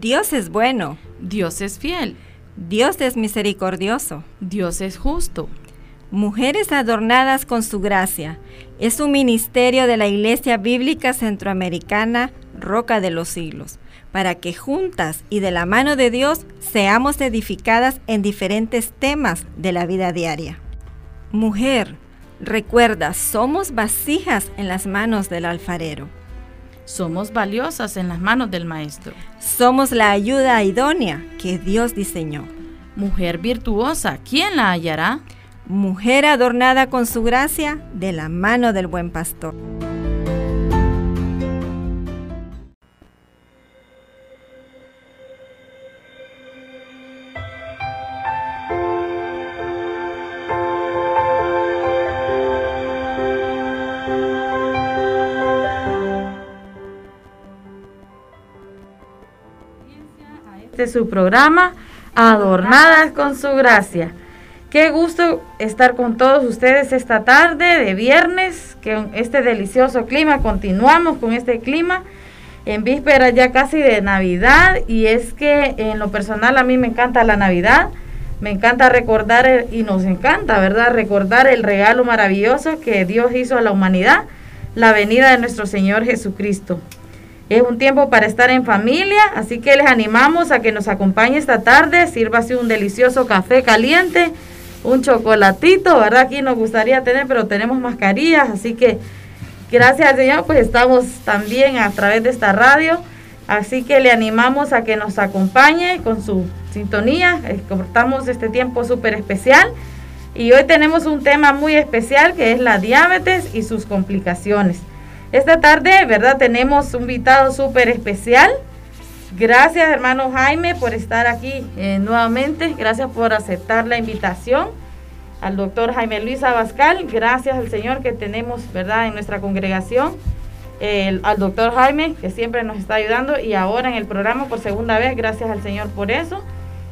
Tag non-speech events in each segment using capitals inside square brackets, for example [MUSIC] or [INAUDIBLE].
Dios es bueno. Dios es fiel. Dios es misericordioso. Dios es justo. Mujeres adornadas con su gracia. Es un ministerio de la Iglesia Bíblica Centroamericana, Roca de los Siglos, para que juntas y de la mano de Dios seamos edificadas en diferentes temas de la vida diaria. Mujer, recuerda, somos vasijas en las manos del alfarero. Somos valiosas en las manos del Maestro. Somos la ayuda idónea que Dios diseñó. Mujer virtuosa, ¿quién la hallará? Mujer adornada con su gracia de la mano del buen pastor. Su programa, Adornadas con su gracia. Qué gusto estar con todos ustedes esta tarde de viernes, que este delicioso clima, continuamos con este clima en víspera ya casi de Navidad y es que en lo personal a mí me encanta la Navidad, me encanta recordar y nos encanta, ¿verdad? Recordar el regalo maravilloso que Dios hizo a la humanidad, la venida de nuestro Señor Jesucristo. Es un tiempo para estar en familia, así que les animamos a que nos acompañe esta tarde. Sírvase un delicioso café caliente, un chocolatito, ¿verdad? Aquí nos gustaría tener, pero tenemos mascarillas, así que gracias al Señor, pues estamos también a través de esta radio. Así que le animamos a que nos acompañe con su sintonía. Cortamos este tiempo súper especial. Y hoy tenemos un tema muy especial que es la diabetes y sus complicaciones. Esta tarde, ¿verdad? Tenemos un invitado súper especial. Gracias, hermano Jaime, por estar aquí eh, nuevamente. Gracias por aceptar la invitación. Al doctor Jaime Luis Abascal, gracias al Señor que tenemos, ¿verdad?, en nuestra congregación. al doctor Jaime, que siempre nos está ayudando, y ahora en el programa por segunda vez, gracias al Señor por eso.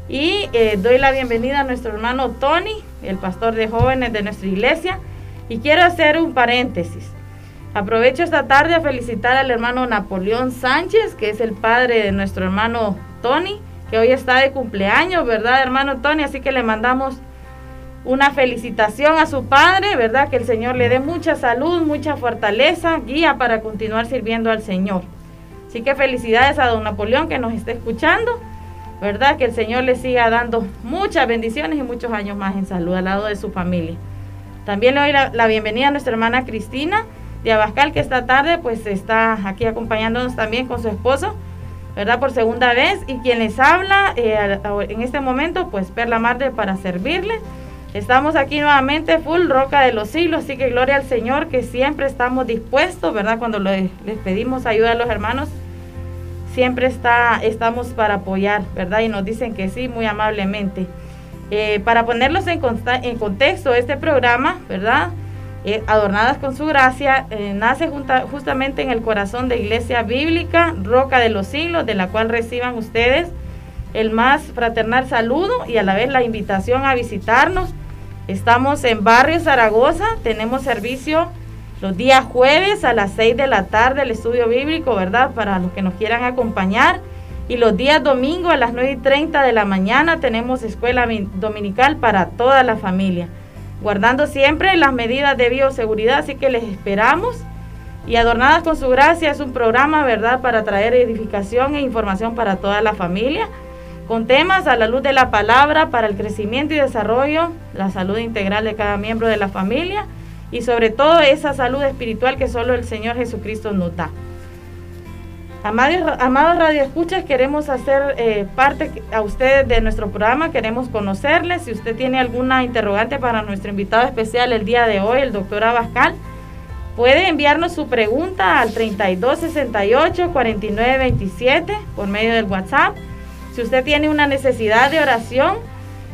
Y eh, doy la bienvenida a nuestro hermano Tony, el pastor de jóvenes de nuestra iglesia. Y quiero hacer un paréntesis. Aprovecho esta tarde a felicitar al hermano Napoleón Sánchez, que es el padre de nuestro hermano Tony, que hoy está de cumpleaños, ¿verdad, hermano Tony? Así que le mandamos una felicitación a su padre, ¿verdad? Que el Señor le dé mucha salud, mucha fortaleza, guía para continuar sirviendo al Señor. Así que felicidades a don Napoleón que nos esté escuchando, ¿verdad? Que el Señor le siga dando muchas bendiciones y muchos años más en salud al lado de su familia. También le doy la, la bienvenida a nuestra hermana Cristina de Abascal, que esta tarde pues está aquí acompañándonos también con su esposo, ¿verdad? Por segunda vez. Y quien les habla eh, en este momento, pues Perla Marte para servirles. Estamos aquí nuevamente, full roca de los siglos, así que gloria al Señor, que siempre estamos dispuestos, ¿verdad? Cuando les pedimos ayuda a los hermanos, siempre está, estamos para apoyar, ¿verdad? Y nos dicen que sí, muy amablemente. Eh, para ponerlos en, en contexto, este programa, ¿verdad? Eh, adornadas con su gracia, eh, nace justamente en el corazón de Iglesia Bíblica, Roca de los Siglos, de la cual reciban ustedes el más fraternal saludo y a la vez la invitación a visitarnos. Estamos en Barrio Zaragoza, tenemos servicio los días jueves a las 6 de la tarde, el estudio bíblico, ¿verdad? Para los que nos quieran acompañar. Y los días domingo a las 9 y 30 de la mañana tenemos escuela dominical para toda la familia guardando siempre las medidas de bioseguridad, así que les esperamos. Y Adornadas con su gracia es un programa, ¿verdad?, para traer edificación e información para toda la familia, con temas a la luz de la palabra para el crecimiento y desarrollo, la salud integral de cada miembro de la familia y sobre todo esa salud espiritual que solo el Señor Jesucristo nos da. Amados, amados radioescuchas, queremos hacer eh, parte a ustedes de nuestro programa, queremos conocerles. Si usted tiene alguna interrogante para nuestro invitado especial el día de hoy, el doctor Abascal, puede enviarnos su pregunta al 3268-4927 por medio del WhatsApp. Si usted tiene una necesidad de oración,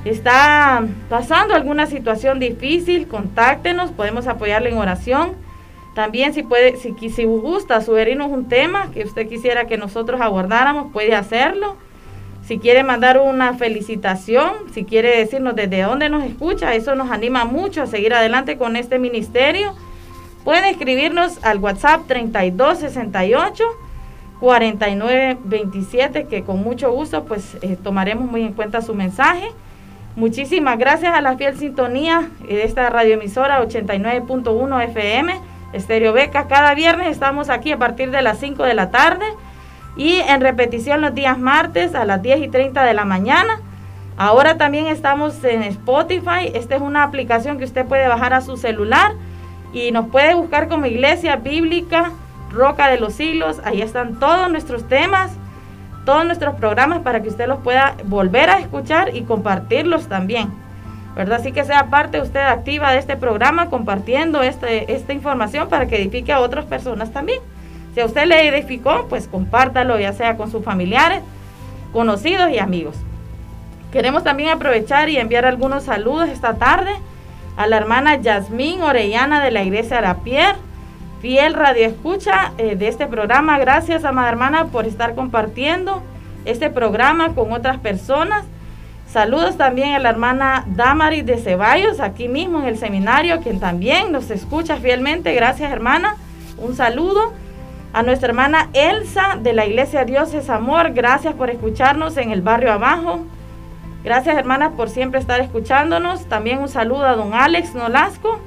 está pasando alguna situación difícil, contáctenos, podemos apoyarle en oración también si puede, si, si gusta sugerirnos un tema que usted quisiera que nosotros abordáramos, puede hacerlo. Si quiere mandar una felicitación, si quiere decirnos desde dónde nos escucha, eso nos anima mucho a seguir adelante con este ministerio. Puede escribirnos al WhatsApp 3268 4927, que con mucho gusto pues eh, tomaremos muy en cuenta su mensaje. Muchísimas gracias a la fiel sintonía de esta radioemisora 89.1 FM, Estéreo Beca. Cada viernes estamos aquí a partir de las 5 de la tarde y en repetición los días martes a las 10 y 30 de la mañana. Ahora también estamos en Spotify. Esta es una aplicación que usted puede bajar a su celular y nos puede buscar como Iglesia Bíblica Roca de los Siglos. Ahí están todos nuestros temas, todos nuestros programas para que usted los pueda volver a escuchar y compartirlos también. ¿Verdad? Así que sea parte usted activa de este programa compartiendo este, esta información para que edifique a otras personas también. Si a usted le edificó, pues compártalo ya sea con sus familiares, conocidos y amigos. Queremos también aprovechar y enviar algunos saludos esta tarde a la hermana Yasmín Orellana de la iglesia Arapier, fiel radio escucha eh, de este programa. Gracias, amada hermana, por estar compartiendo este programa con otras personas. Saludos también a la hermana Damaris de Ceballos, aquí mismo en el seminario, quien también nos escucha fielmente. Gracias, hermana. Un saludo. A nuestra hermana Elsa de la iglesia Dios es Amor, gracias por escucharnos en el barrio abajo. Gracias hermanas por siempre estar escuchándonos. También un saludo a don Alex Nolasco,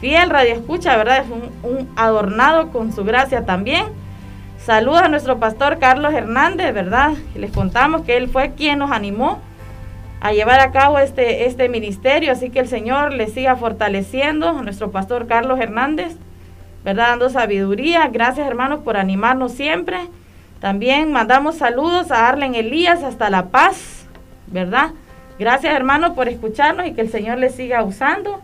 fiel radio escucha, ¿verdad? Es un, adornado con su gracia también. Saludos a nuestro pastor Carlos Hernández, ¿verdad? Les contamos que él fue quien nos animó a llevar a cabo este, este ministerio, así que el Señor le siga fortaleciendo nuestro pastor Carlos Hernández, ¿verdad? Dando sabiduría. Gracias hermanos por animarnos siempre. También mandamos saludos a Arlen Elías hasta La Paz, ¿verdad? Gracias hermanos por escucharnos y que el Señor les siga usando.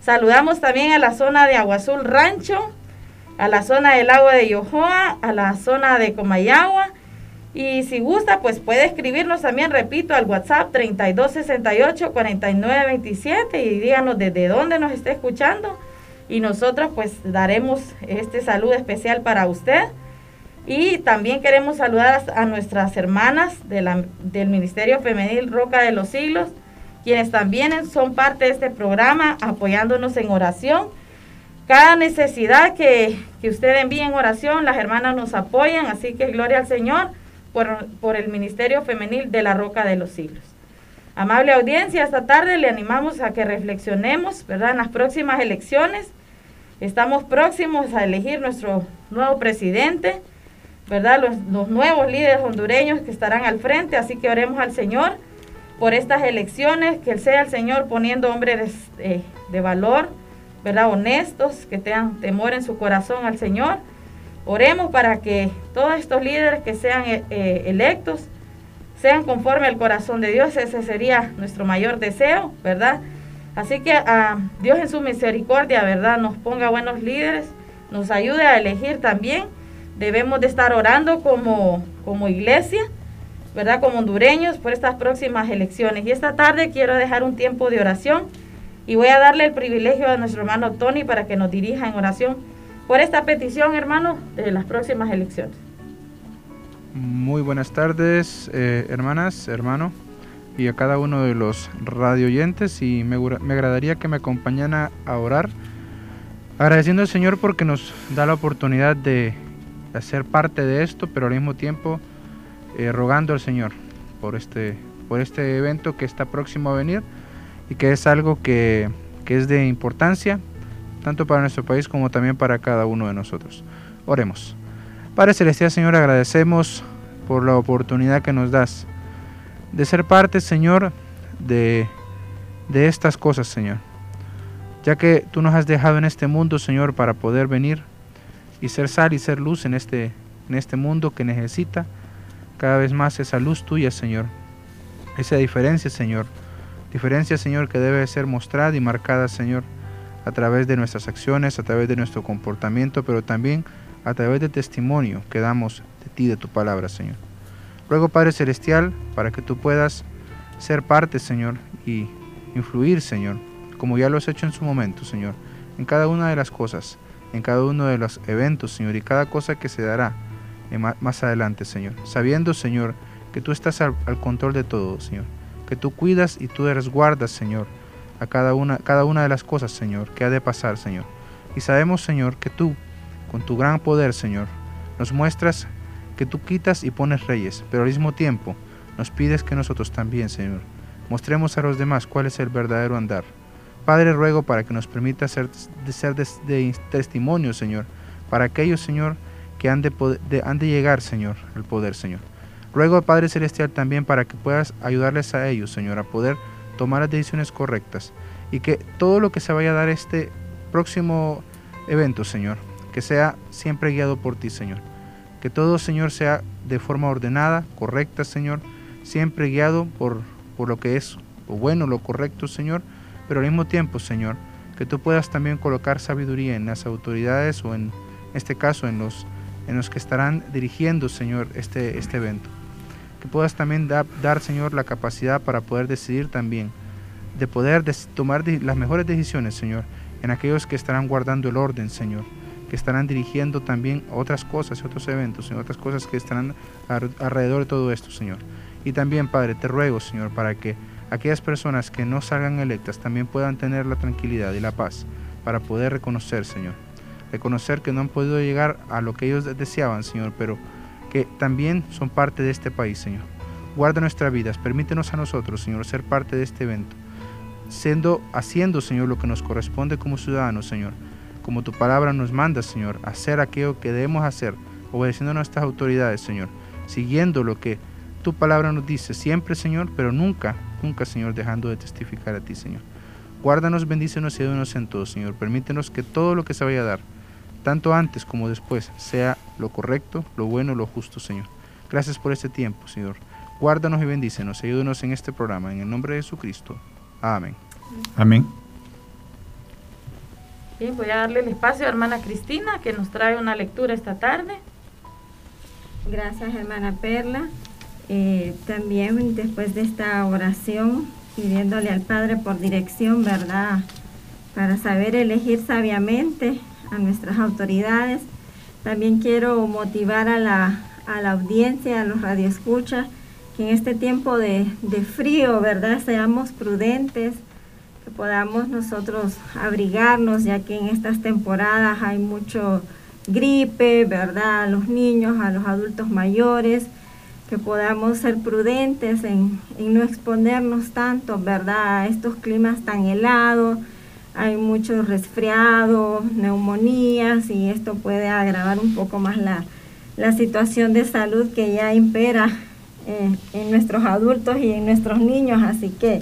Saludamos también a la zona de Agua Azul Rancho, a la zona del agua de Yohoa, a la zona de Comayagua. Y si gusta, pues puede escribirnos también, repito, al WhatsApp 3268-4927 y díganos desde dónde nos está escuchando. Y nosotros pues daremos este saludo especial para usted. Y también queremos saludar a, nuestras hermanas del Ministerio Femenil Roca de los Siglos, quienes también son parte de este programa, apoyándonos en oración. Cada necesidad que, que usted envíe en oración, las hermanas nos apoyan, así que gloria al Señor por, el Ministerio Femenil de la Roca de los Siglos. Amable audiencia, esta tarde le animamos a que reflexionemos, ¿verdad? En las próximas elecciones. Estamos próximos a elegir nuestro nuevo presidente. ¿verdad? Los, nuevos líderes hondureños que estarán al frente, así que oremos al Señor por estas elecciones, que sea el Señor poniendo hombres eh, de valor, ¿verdad? Honestos, que tengan temor en su corazón al Señor. Oremos para que todos estos líderes que sean eh, eh, electos sean conforme al corazón de Dios. Ese sería nuestro mayor deseo, ¿verdad? Así que a ah, Dios en su misericordia, ¿verdad? Nos ponga buenos líderes, nos ayude a elegir también debemos de estar orando como, como iglesia, ¿verdad? Como hondureños por estas próximas elecciones. Y esta tarde quiero dejar un tiempo de oración y voy a darle el privilegio a nuestro hermano Tony para que nos dirija en oración por esta petición, hermano, de las próximas elecciones. Muy buenas tardes, eh, hermanas, hermano, y a cada uno de los radio oyentes. Y me, me agradaría que me acompañara a orar, agradeciendo al Señor porque nos da la oportunidad de ser parte de esto, pero al mismo tiempo eh, rogando al Señor por este, por este evento que está próximo a venir y que es algo que, que es de importancia tanto para nuestro país como también para cada uno de nosotros. Oremos. Padre Celestial, Señor, agradecemos por la oportunidad que nos das de ser parte, Señor, de, de estas cosas, Señor. Ya que tú nos has dejado en este mundo, Señor, para poder venir y ser sal y ser luz en este, en este mundo que necesita cada vez más esa luz tuya, Señor. Esa diferencia, Señor. Diferencia, Señor, que debe ser mostrada y marcada, Señor, a través de nuestras acciones, a través de nuestro comportamiento, pero también a través del testimonio que damos de ti, de tu palabra, Señor. Ruego, Padre Celestial, para que tú puedas ser parte, Señor, y influir, Señor, como ya lo has hecho en su momento, Señor, en cada una de las cosas en cada uno de los eventos, Señor, y cada cosa que se dará más adelante, Señor. Sabiendo, Señor, que tú estás al, control de todo, Señor. Que tú cuidas y tú resguardas, Señor, a cada una, cada una de las cosas, Señor, que ha de pasar, Señor. Y sabemos, Señor, que tú, con tu gran poder, Señor, nos muestras que tú quitas y pones reyes, pero al mismo tiempo nos pides que nosotros también, Señor, mostremos a los demás cuál es el verdadero andar. Padre, ruego para que nos permita ser, de, ser de, testimonio, Señor, para aquellos, Señor, que han de, han de llegar, Señor, al poder, Señor. Ruego, Padre Celestial, también para que puedas ayudarles a ellos, Señor, a poder tomar las decisiones correctas y que todo lo que se vaya a dar este próximo evento, Señor, que sea siempre guiado por ti, Señor. Que todo, Señor, sea de forma ordenada, correcta, Señor, siempre guiado por, por lo que es lo bueno, lo correcto, Señor, pero al mismo tiempo, Señor, que tú puedas también colocar sabiduría en las autoridades o en este caso en los, en los que estarán dirigiendo, Señor, este, este evento. Puedas también dar, Señor, la capacidad para poder decidir también, de poder tomar las mejores decisiones, Señor, en aquellos que estarán guardando el orden, Señor que estarán dirigiendo también otras cosas, otros eventos, en otras cosas que estarán alrededor de todo esto, Señor. Y también, Padre, te ruego, Señor, para que aquellas personas que no salgan electas también puedan tener la tranquilidad y la paz para poder reconocer, Señor. Reconocer que no han podido llegar a lo que ellos deseaban, Señor, pero que también son parte de este país, Señor. Guarda nuestras vidas, permítenos a nosotros, Señor, ser parte de este evento, siendo, haciendo, Señor, lo que nos corresponde como ciudadanos, Señor, como tu palabra nos manda, Señor, hacer aquello que debemos hacer, obedeciendo a nuestras autoridades, Señor, siguiendo lo que tu palabra nos dice siempre, Señor, pero nunca, nunca, Señor, dejando de testificar a ti, Señor. Guárdanos, bendícenos y ayúdanos en todo, Señor. Permítenos que todo lo que se vaya a dar, tanto antes como después, sea lo correcto, lo bueno, lo justo, Señor. Gracias por este tiempo, Señor. Guárdanos y bendícenos, ayúdanos en este programa, en el nombre de Jesucristo. Amén. Amén. Bien, voy a darle el espacio a hermana Cristina, que nos trae una lectura esta tarde. Gracias, hermana Perla. Eh, también después de esta oración, pidiéndole al Padre por dirección, ¿verdad? Para saber elegir sabiamente a nuestras autoridades. También quiero motivar a la, a la audiencia, a los radioescuchas, que en este tiempo de, de frío, ¿verdad? Seamos prudentes, que podamos nosotros abrigarnos, ya que en estas temporadas hay mucho gripe, ¿verdad? A los niños, a los adultos mayores que podamos ser prudentes en, no exponernos tanto, ¿verdad?, a estos climas tan helados. Hay muchos resfriados, neumonías y esto puede agravar un poco más la, situación de salud que ya impera eh, en nuestros adultos y en nuestros niños. Así que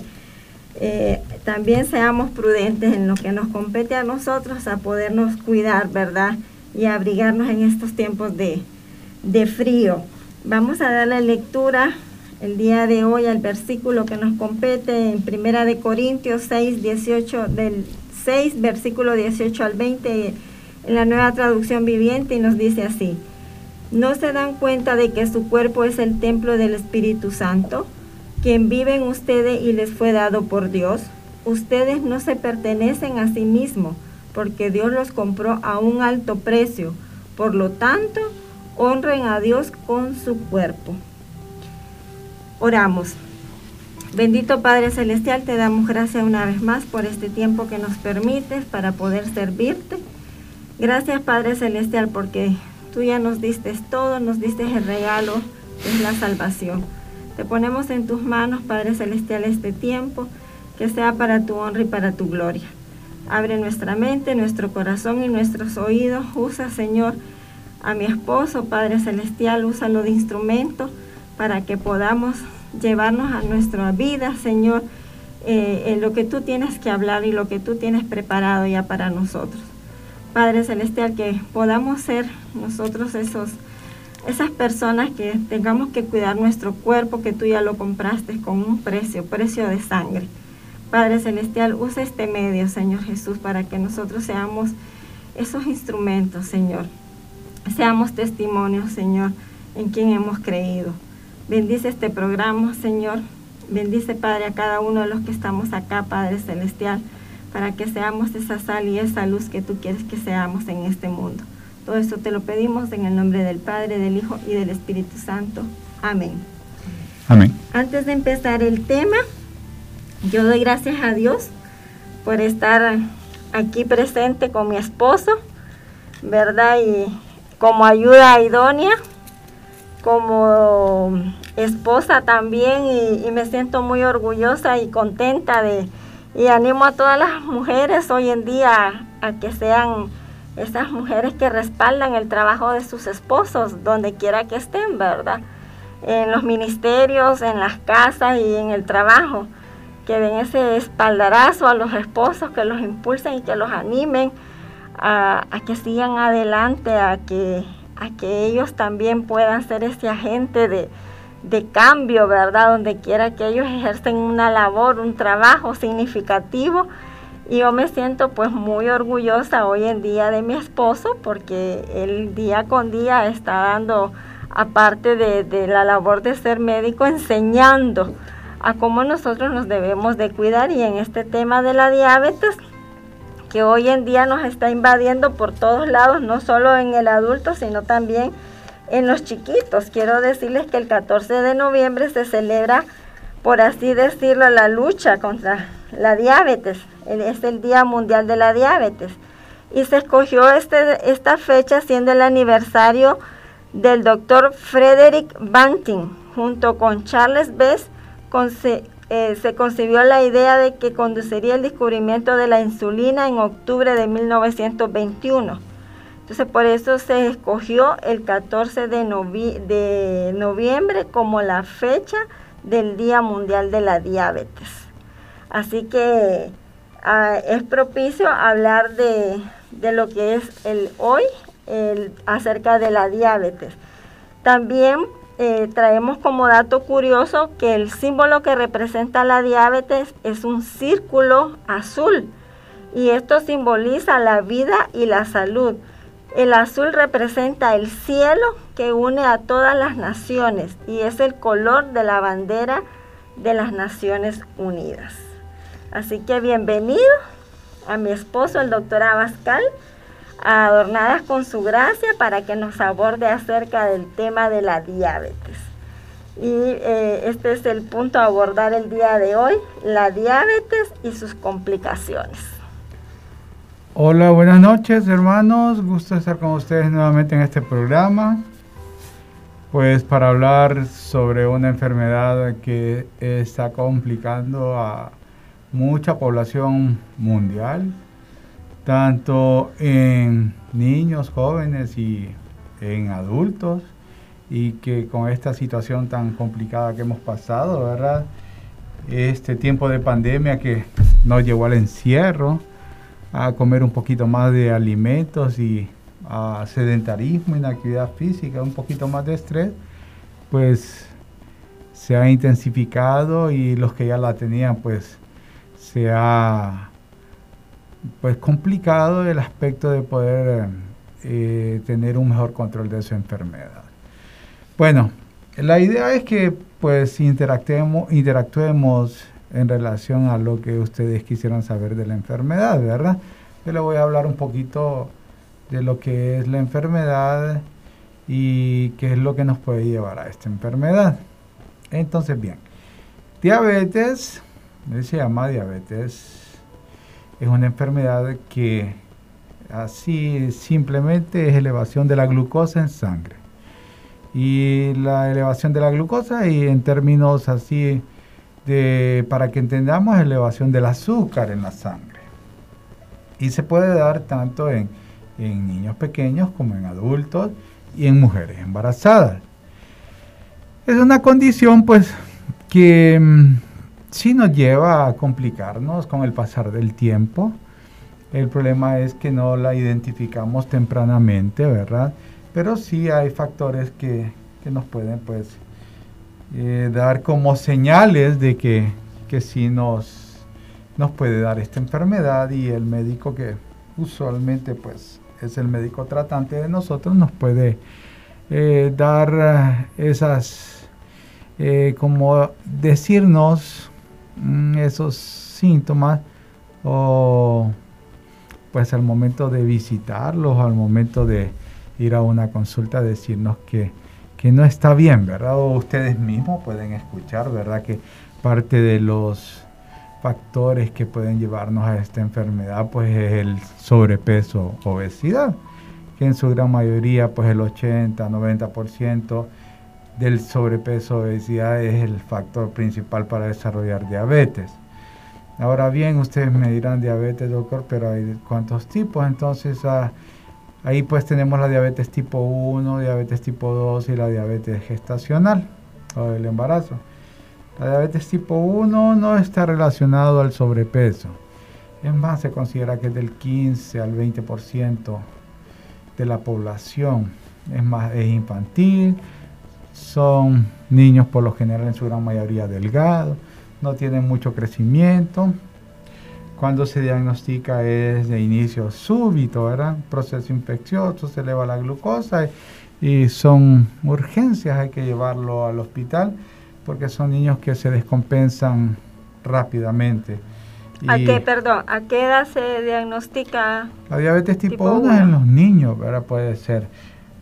eh, también seamos prudentes en lo que nos compete a nosotros a podernos cuidar, ¿verdad? Y abrigarnos en estos tiempos de, de frío. Vamos a darle lectura el día de hoy al versículo que nos compete en Primera de Corintios 6, 18, del 6, versículo 18 al 20 en la nueva traducción viviente y nos dice así, ¿no se dan cuenta de que su cuerpo es el templo del Espíritu Santo, quien vive en ustedes y les fue dado por Dios? Ustedes no se pertenecen a sí mismos, porque Dios los compró a un alto precio. Por lo tanto, honren a Dios con su cuerpo. Oramos. Bendito Padre Celestial, te damos gracias una vez más por este tiempo que nos permites para poder servirte. Gracias Padre Celestial porque tú ya nos diste todo, nos diste el regalo, es la salvación. Te ponemos en tus manos, Padre Celestial, este tiempo, que sea para tu honra y para tu gloria. Abre nuestra mente, nuestro corazón y nuestros oídos. Usa, Señor, a mi esposo, Padre Celestial, úsalo de instrumento para que podamos llevarnos a nuestra vida, Señor, eh, en lo que tú tienes que hablar y lo que tú tienes preparado ya para nosotros. Padre Celestial, que podamos ser nosotros esos, esas personas que tengamos que cuidar nuestro cuerpo, que tú ya lo compraste con un precio, precio de sangre. Padre Celestial, usa este medio, Señor Jesús, para que nosotros seamos esos instrumentos, Señor, Seamos testimonios, Señor, en quien hemos creído. Bendice este programa, Señor. Bendice, Padre, a cada uno de los que estamos acá, Padre Celestial, para que seamos esa sal y esa luz que tú quieres que seamos en este mundo. Todo esto te lo pedimos en el nombre del Padre, del Hijo y del Espíritu Santo. Amén. Amén. Antes de empezar el tema, yo doy gracias a Dios por estar aquí presente con mi esposo, ¿verdad? Y como ayuda idónea como esposa también y, me siento muy orgullosa y contenta de y animo a todas las mujeres hoy en día a que sean esas mujeres que respaldan el trabajo de sus esposos donde quiera que estén, ¿verdad? En los ministerios, en las casas y en el trabajo, que den ese espaldarazo a los esposos, que los impulsen y que los animen a, a que sigan adelante, a que a que ellos también puedan ser ese agente de, cambio, ¿verdad? Donde quiera que ellos ejercen una labor, un trabajo significativo. Y yo me siento pues muy orgullosa hoy en día de mi esposo porque él día con día está dando, aparte de, de la labor de ser médico, enseñando a cómo nosotros nos debemos de cuidar y en este tema de la diabetes que hoy en día nos está invadiendo por todos lados, no solo en el adulto, sino también en los chiquitos. Quiero decirles que el 14 de noviembre se celebra, por así decirlo, la lucha contra la diabetes. Es el Día Mundial de la Diabetes. Y se escogió este, esta fecha siendo el aniversario del doctor Frederick Banting, junto con Charles Best, eh, se concibió la idea de que conduciría el descubrimiento de la insulina en octubre de 1921. Entonces por eso se escogió el 14 de, noviembre como la fecha del Día Mundial de la Diabetes. Así que ah, es propicio hablar de, de, lo que es el hoy acerca de la diabetes. También eh, traemos como dato curioso que el símbolo que representa la diabetes es un círculo azul y esto simboliza la vida y la salud. El azul representa el cielo que une a todas las naciones y es el color de la bandera de las Naciones Unidas. Así que bienvenido a mi esposo, el doctor Abascal adornadas con su gracia para que nos aborde acerca del tema de la diabetes. Y eh, este es el punto a abordar el día de hoy, la diabetes y sus complicaciones. Hola, buenas noches hermanos, gusto estar con ustedes nuevamente en este programa. Pues para hablar sobre una enfermedad que está complicando a mucha población mundial, tanto en niños, jóvenes y en adultos, y que con esta situación tan complicada que hemos pasado, ¿verdad? Este tiempo de pandemia que nos llevó al encierro, a comer un poquito más de alimentos y a sedentarismo, inactividad física, un poquito más de estrés, pues se ha intensificado y los que ya la tenían, pues se ha pues complicado el aspecto de poder eh, tener un mejor control de su enfermedad. Bueno, la idea es que pues interactuemos, interactuemos en relación a lo que ustedes quisieran saber de la enfermedad, ¿verdad? Yo le voy a hablar un poquito de lo que es la enfermedad y qué es lo que nos puede llevar a esta enfermedad. Entonces, bien, diabetes, se llama diabetes es una enfermedad que así simplemente es elevación de la glucosa en sangre. Y la elevación de la glucosa y en términos así de, para que entendamos, elevación del azúcar en la sangre. Y se puede dar tanto en, en niños pequeños como en adultos y en mujeres embarazadas. Es una condición pues que mm, sí nos lleva a complicarnos con el pasar del tiempo. El problema es que no la identificamos tempranamente, ¿verdad? Pero sí hay factores que, nos pueden pues eh, dar como señales de que, que sí nos, nos puede dar esta enfermedad y el médico que usualmente pues es el médico tratante de nosotros nos puede eh, dar esas eh, como decirnos esos síntomas o pues al momento de visitarlos, al momento de ir a una consulta, decirnos que, que no está bien, ¿verdad? O ustedes mismos pueden escuchar, ¿verdad? Que parte de los factores que pueden llevarnos a esta enfermedad, pues es el sobrepeso, obesidad, que en su gran mayoría, pues el 80, 90% del sobrepeso obesidad es el factor principal para desarrollar diabetes. Ahora bien, ustedes me dirán diabetes, doctor, pero hay cuántos tipos. Entonces, ah, ahí pues tenemos la diabetes tipo 1, diabetes tipo 2 y la diabetes gestacional o el embarazo. La diabetes tipo 1 no está relacionado al sobrepeso. Es más, se considera que es del 15 al 20% de la población. Es más, es infantil, son niños por lo general en su gran mayoría delgados, no tienen mucho crecimiento. Cuando se diagnostica es de inicio súbito, ¿verdad? Proceso infeccioso, se eleva la glucosa y son urgencias, hay que llevarlo al hospital porque son niños que se descompensan rápidamente. ¿A qué, perdón, a qué edad se diagnostica? La diabetes tipo, 1 es en los niños, ¿verdad? Puede ser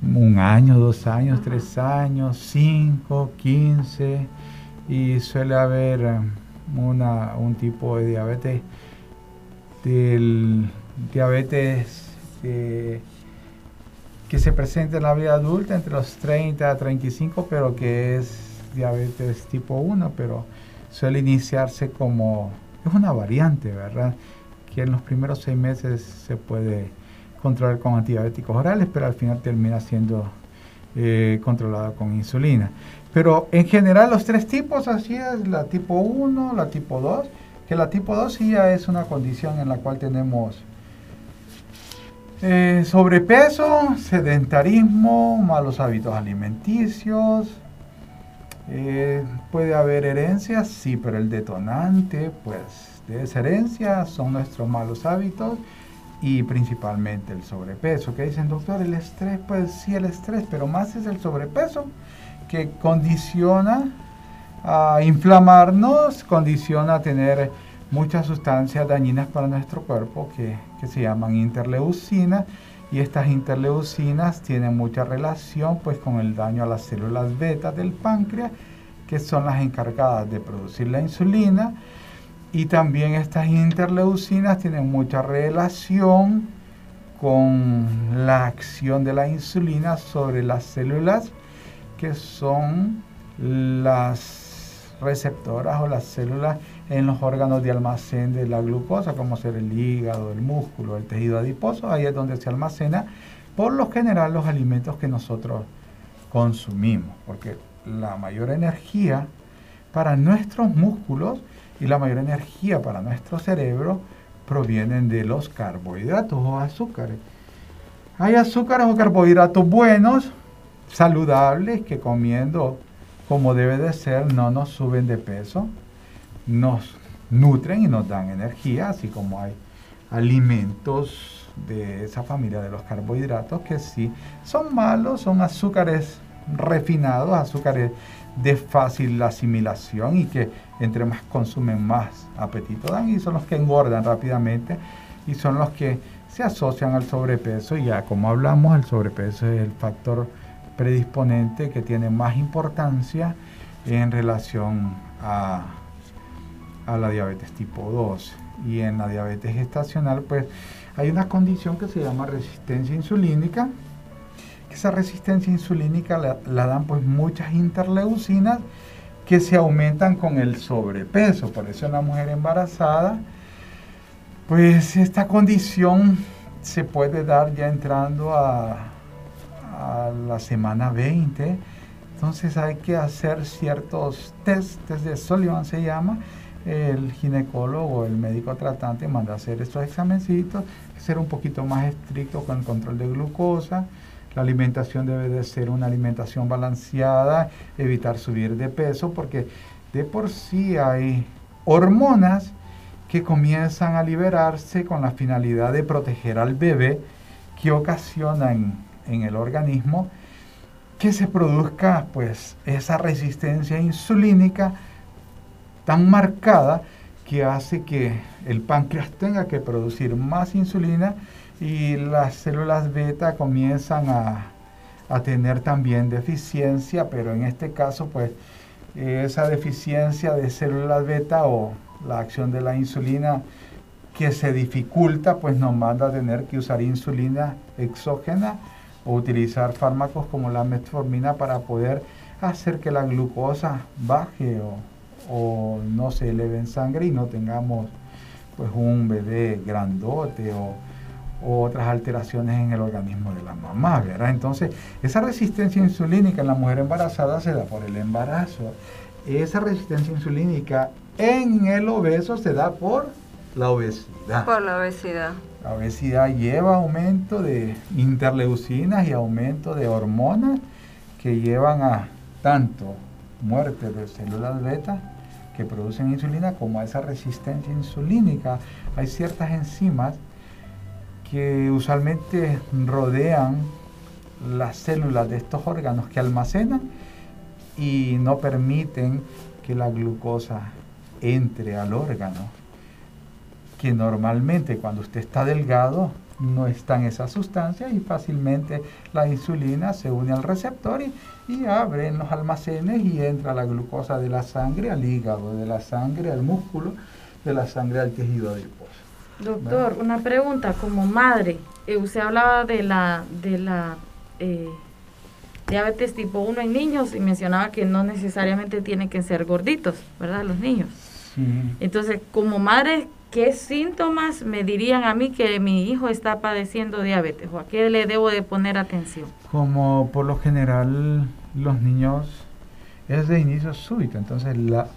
un año, dos años, tres años, cinco, quince, y suele haber eh, una, un tipo de diabetes, del diabetes que se presenta en la vida adulta entre los 30 a 35, pero que es diabetes tipo 1, pero suele iniciarse como, es una variante, ¿verdad? Que en los primeros seis meses se puede controlar con antidiabéticos orales, pero al final termina siendo eh, controlada con insulina. Pero en general los tres tipos, así es, la tipo 1, la tipo 2, que la tipo 2 sí ya es una condición en la cual tenemos eh, sobrepeso, sedentarismo, malos hábitos alimenticios, eh, puede haber herencias, sí, pero el detonante, pues, de esa herencia son nuestros malos hábitos y principalmente el sobrepeso. ¿Qué dicen, doctor? El estrés, pues sí, el estrés, pero más es el sobrepeso que condiciona a inflamarnos, condiciona a tener muchas sustancias dañinas para nuestro cuerpo que, que se llaman interleucinas y estas interleucinas tienen mucha relación pues con el daño a las células beta del páncreas que son las encargadas de producir la insulina y también estas interleucinas tienen mucha relación con la acción de la insulina sobre las células que son las receptoras o las células en los órganos de almacén de la glucosa, como ser el hígado, el músculo, el tejido adiposo, ahí es donde se almacena por lo general los alimentos que nosotros consumimos, porque la mayor energía para nuestros músculos y la mayor energía para nuestro cerebro provienen de los carbohidratos o azúcares. Hay azúcares o carbohidratos buenos, saludables, que comiendo como debe de ser no nos suben de peso, nos nutren y nos dan energía, así como hay alimentos de esa familia de los carbohidratos que sí son malos, son azúcares refinados, azúcares de fácil asimilación y que entre más consumen más apetito dan y son los que engordan rápidamente y son los que se asocian al sobrepeso y ya como hablamos el sobrepeso es el factor predisponente que tiene más importancia en relación a a la diabetes tipo 2. Y en la diabetes gestacional, pues hay una condición que se llama resistencia insulínica. Esa resistencia insulínica la, dan pues muchas interleucinas que se aumentan con el sobrepeso. Por eso en la mujer embarazada, pues esta condición se puede dar ya entrando a, la semana 20. Entonces hay que hacer ciertos test, test de Sullivan se llama, el ginecólogo, el médico tratante manda hacer estos examencitos, ser un poquito más estricto con el control de glucosa. La alimentación debe de ser una alimentación balanceada, evitar subir de peso, porque de por sí hay hormonas que comienzan a liberarse con la finalidad de proteger al bebé, que ocasionan en el organismo que se produzca pues esa resistencia insulínica tan marcada que hace que el páncreas tenga que producir más insulina y las células beta comienzan a, tener también deficiencia, pero en este caso pues esa deficiencia de células beta o la acción de la insulina que se dificulta pues nos manda a tener que usar insulina exógena o utilizar fármacos como la metformina para poder hacer que la glucosa baje o, o no se eleve en sangre y no tengamos pues un bebé grandote o, otras alteraciones en el organismo de la mamá, ¿verdad? Entonces, esa resistencia insulínica en la mujer embarazada se da por el embarazo. Esa resistencia insulínica en el obeso se da por la obesidad. Por la obesidad. La obesidad lleva aumento de interleucinas y aumento de hormonas que llevan a tanto muerte de células beta que producen insulina como a esa resistencia insulínica. Hay ciertas enzimas que usualmente rodean las células de estos órganos que almacenan y no permiten que la glucosa entre al órgano, que normalmente cuando usted está delgado no están esas sustancias y fácilmente la insulina se une al receptor y, y abre en los almacenes y entra la glucosa de la sangre al hígado, de la sangre al músculo, de la sangre al tejido adiposo. Doctor, una pregunta como madre, eh, usted hablaba de la de la eh, diabetes tipo 1 en niños y mencionaba que no necesariamente tienen que ser gorditos, ¿verdad? Los niños. Entonces, como madre, ¿qué síntomas me dirían a mí que mi hijo está padeciendo diabetes o a qué le debo de poner atención? Como por lo general los niños es de inicio súbito, entonces la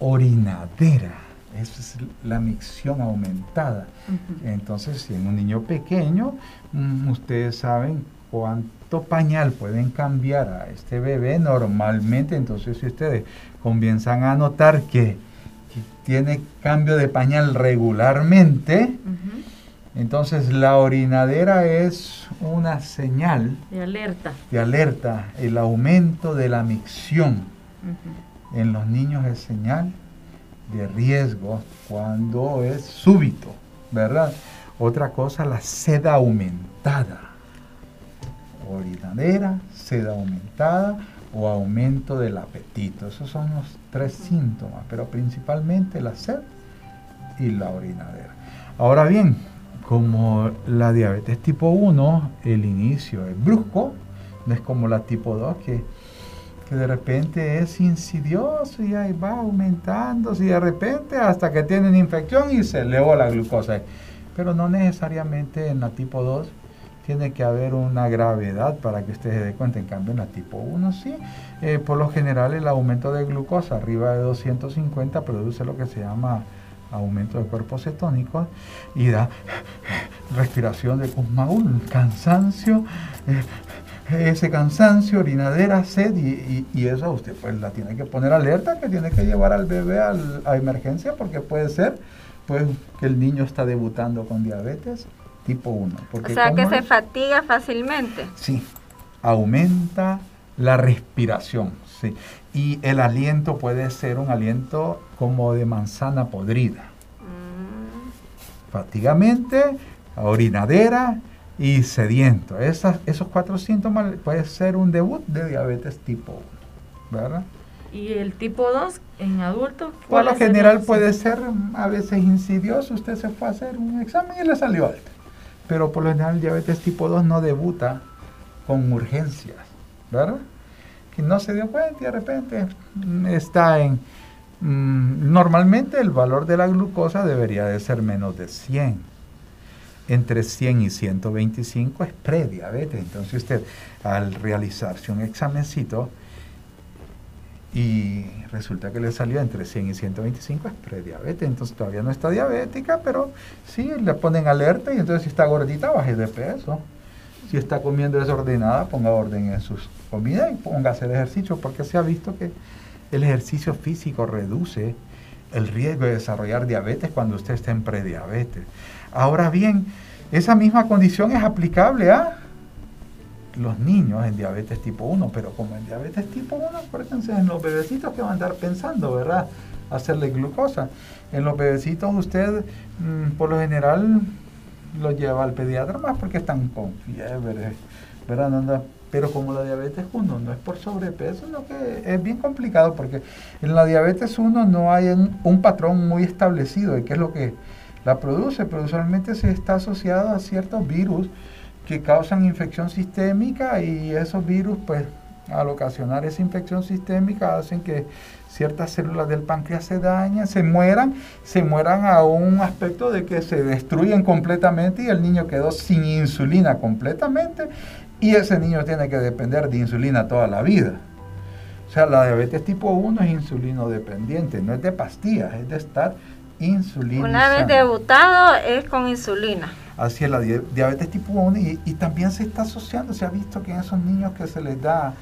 orinadera es la micción aumentada. Entonces, si en un niño pequeño, mm, ustedes saben cuánto pañal pueden cambiar a este bebé normalmente, entonces si ustedes comienzan a notar que tiene cambio de pañal regularmente, entonces la orinadera es una señal de alerta. De alerta, el aumento de la micción. En los niños es señal de riesgo cuando es súbito, ¿verdad? Otra cosa, la sed aumentada. Orinadera, sed aumentada o aumento del apetito. Esos son los tres síntomas, pero principalmente la sed y la orinadera. Ahora bien, como la diabetes tipo 1, el inicio es brusco, no es como la tipo 2 que, que de repente es insidioso y ahí va aumentando, y de repente hasta que tienen infección y se elevó la glucosa. Pero no necesariamente en la tipo 2 tiene que haber una gravedad para que usted se dé cuenta. En cambio, en la tipo 1 sí. Eh, por lo general, el aumento de glucosa arriba de 250 produce lo que se llama aumento de cuerpos cetónicos y da [LAUGHS] respiración de Kussmaul, cansancio, eh, ese cansancio, orinadera, sed y, eso usted pues la tiene que poner alerta, que tiene que llevar al bebé a emergencia porque puede ser pues que el niño está debutando con diabetes tipo 1. o sea que se fatiga fácilmente. Sí, aumenta la respiración, sí. Y el aliento puede ser un aliento como de manzana podrida. Mm. Fatigamente, orinadera y sediento. Esas, esos cuatro síntomas puede ser un debut de diabetes tipo 1, ¿verdad? ¿Y el tipo 2 en adultos? Por lo general puede ser a veces insidioso. Usted se fue a hacer un examen y le salió alto pero por lo general el diabetes tipo 2 no debuta con urgencias, ¿verdad? Que no se dio cuenta y de repente mm, está en... Mm, normalmente el valor de la glucosa debería de ser menos de 100. Entre 100 y 125 es prediabetes. Entonces usted al realizarse un examencito y resulta que le salió entre 100 y 125 es prediabetes, entonces todavía no está diabética, pero sí, le ponen alerta y entonces si está gordita baje de peso. Si está comiendo desordenada, ponga orden en sus comidas y ponga a hacer ejercicio, porque se ha visto que el ejercicio físico reduce el riesgo de desarrollar diabetes cuando usted está en prediabetes. Ahora bien, esa misma condición es aplicable a los niños en diabetes tipo 1, pero como en diabetes tipo 1, acuérdense en los bebecitos que van a andar pensando, ¿verdad? Hacerle glucosa. En los bebecitos usted mm, por lo general los lleva al pediatra más porque están con fiebre, ¿verdad? pero como la diabetes 1 no es por sobrepeso, lo que es bien complicado porque en la diabetes 1 no hay un, patrón muy establecido de qué es lo que la produce, pero usualmente se está asociado a ciertos virus que causan infección sistémica y esos virus pues al ocasionar esa infección sistémica hacen que ciertas células del páncreas se dañen, se mueran, se mueran a un aspecto de que se destruyen completamente y el niño quedó sin insulina completamente y ese niño tiene que depender de insulina toda la vida. O sea, la diabetes tipo 1 es insulino dependiente, no es de pastillas, es de estar insulina. Una vez debutado es con insulina. Así es, la diabetes tipo 1 y, y, también se está asociando, se ha visto que en esos niños que se les da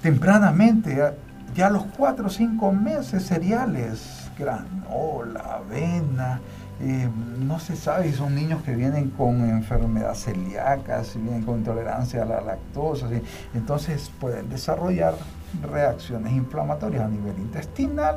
tempranamente, ya a los 4 o 5 meses, cereales, granola, avena, eh, no se sabe si son niños que vienen con enfermedad celíaca, si vienen con intolerancia a la lactosa, entonces pueden desarrollar reacciones inflamatorias a nivel intestinal,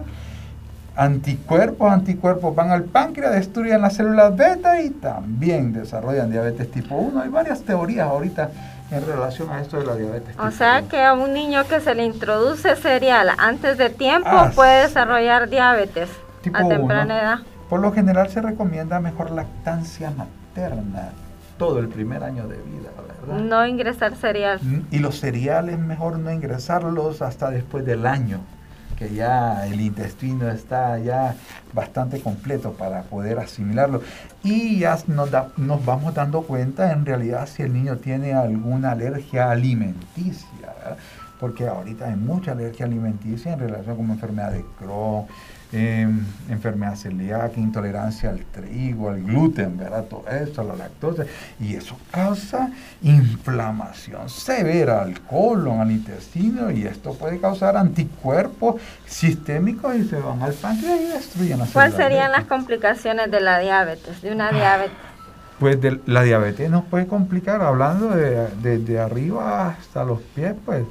anticuerpos, anticuerpos van al páncreas, destruyen las células beta y también desarrollan diabetes tipo 1. Hay varias teorías ahorita en relación a esto de la diabetes. O sea que a un niño que se le introduce cereal antes de tiempo ah, puede desarrollar diabetes a temprana edad. Por lo general se recomienda mejor lactancia materna todo el primer año de vida, ¿verdad? No ingresar cereal. Mm, y los cereales mejor no ingresarlos hasta después del año, que ya el intestino está ya bastante completo para poder asimilarlo. Y ya nos, nos vamos dando cuenta en realidad si el niño tiene alguna alergia alimenticia, porque ahorita hay mucha alergia alimenticia en relación con enfermedad de Crohn, eh, enfermedad celíaca, intolerancia al trigo, al gluten, ¿verdad? Todo esto, a la lactosa, y eso causa inflamación severa al colon, al intestino, y esto puede causar anticuerpos sistémicos y se van al páncreas y destruyen la ¿Cuáles serían las complicaciones de la diabetes, de una diabetes? Pues la diabetes nos puede complicar, hablando de, de, arriba hasta los pies, pues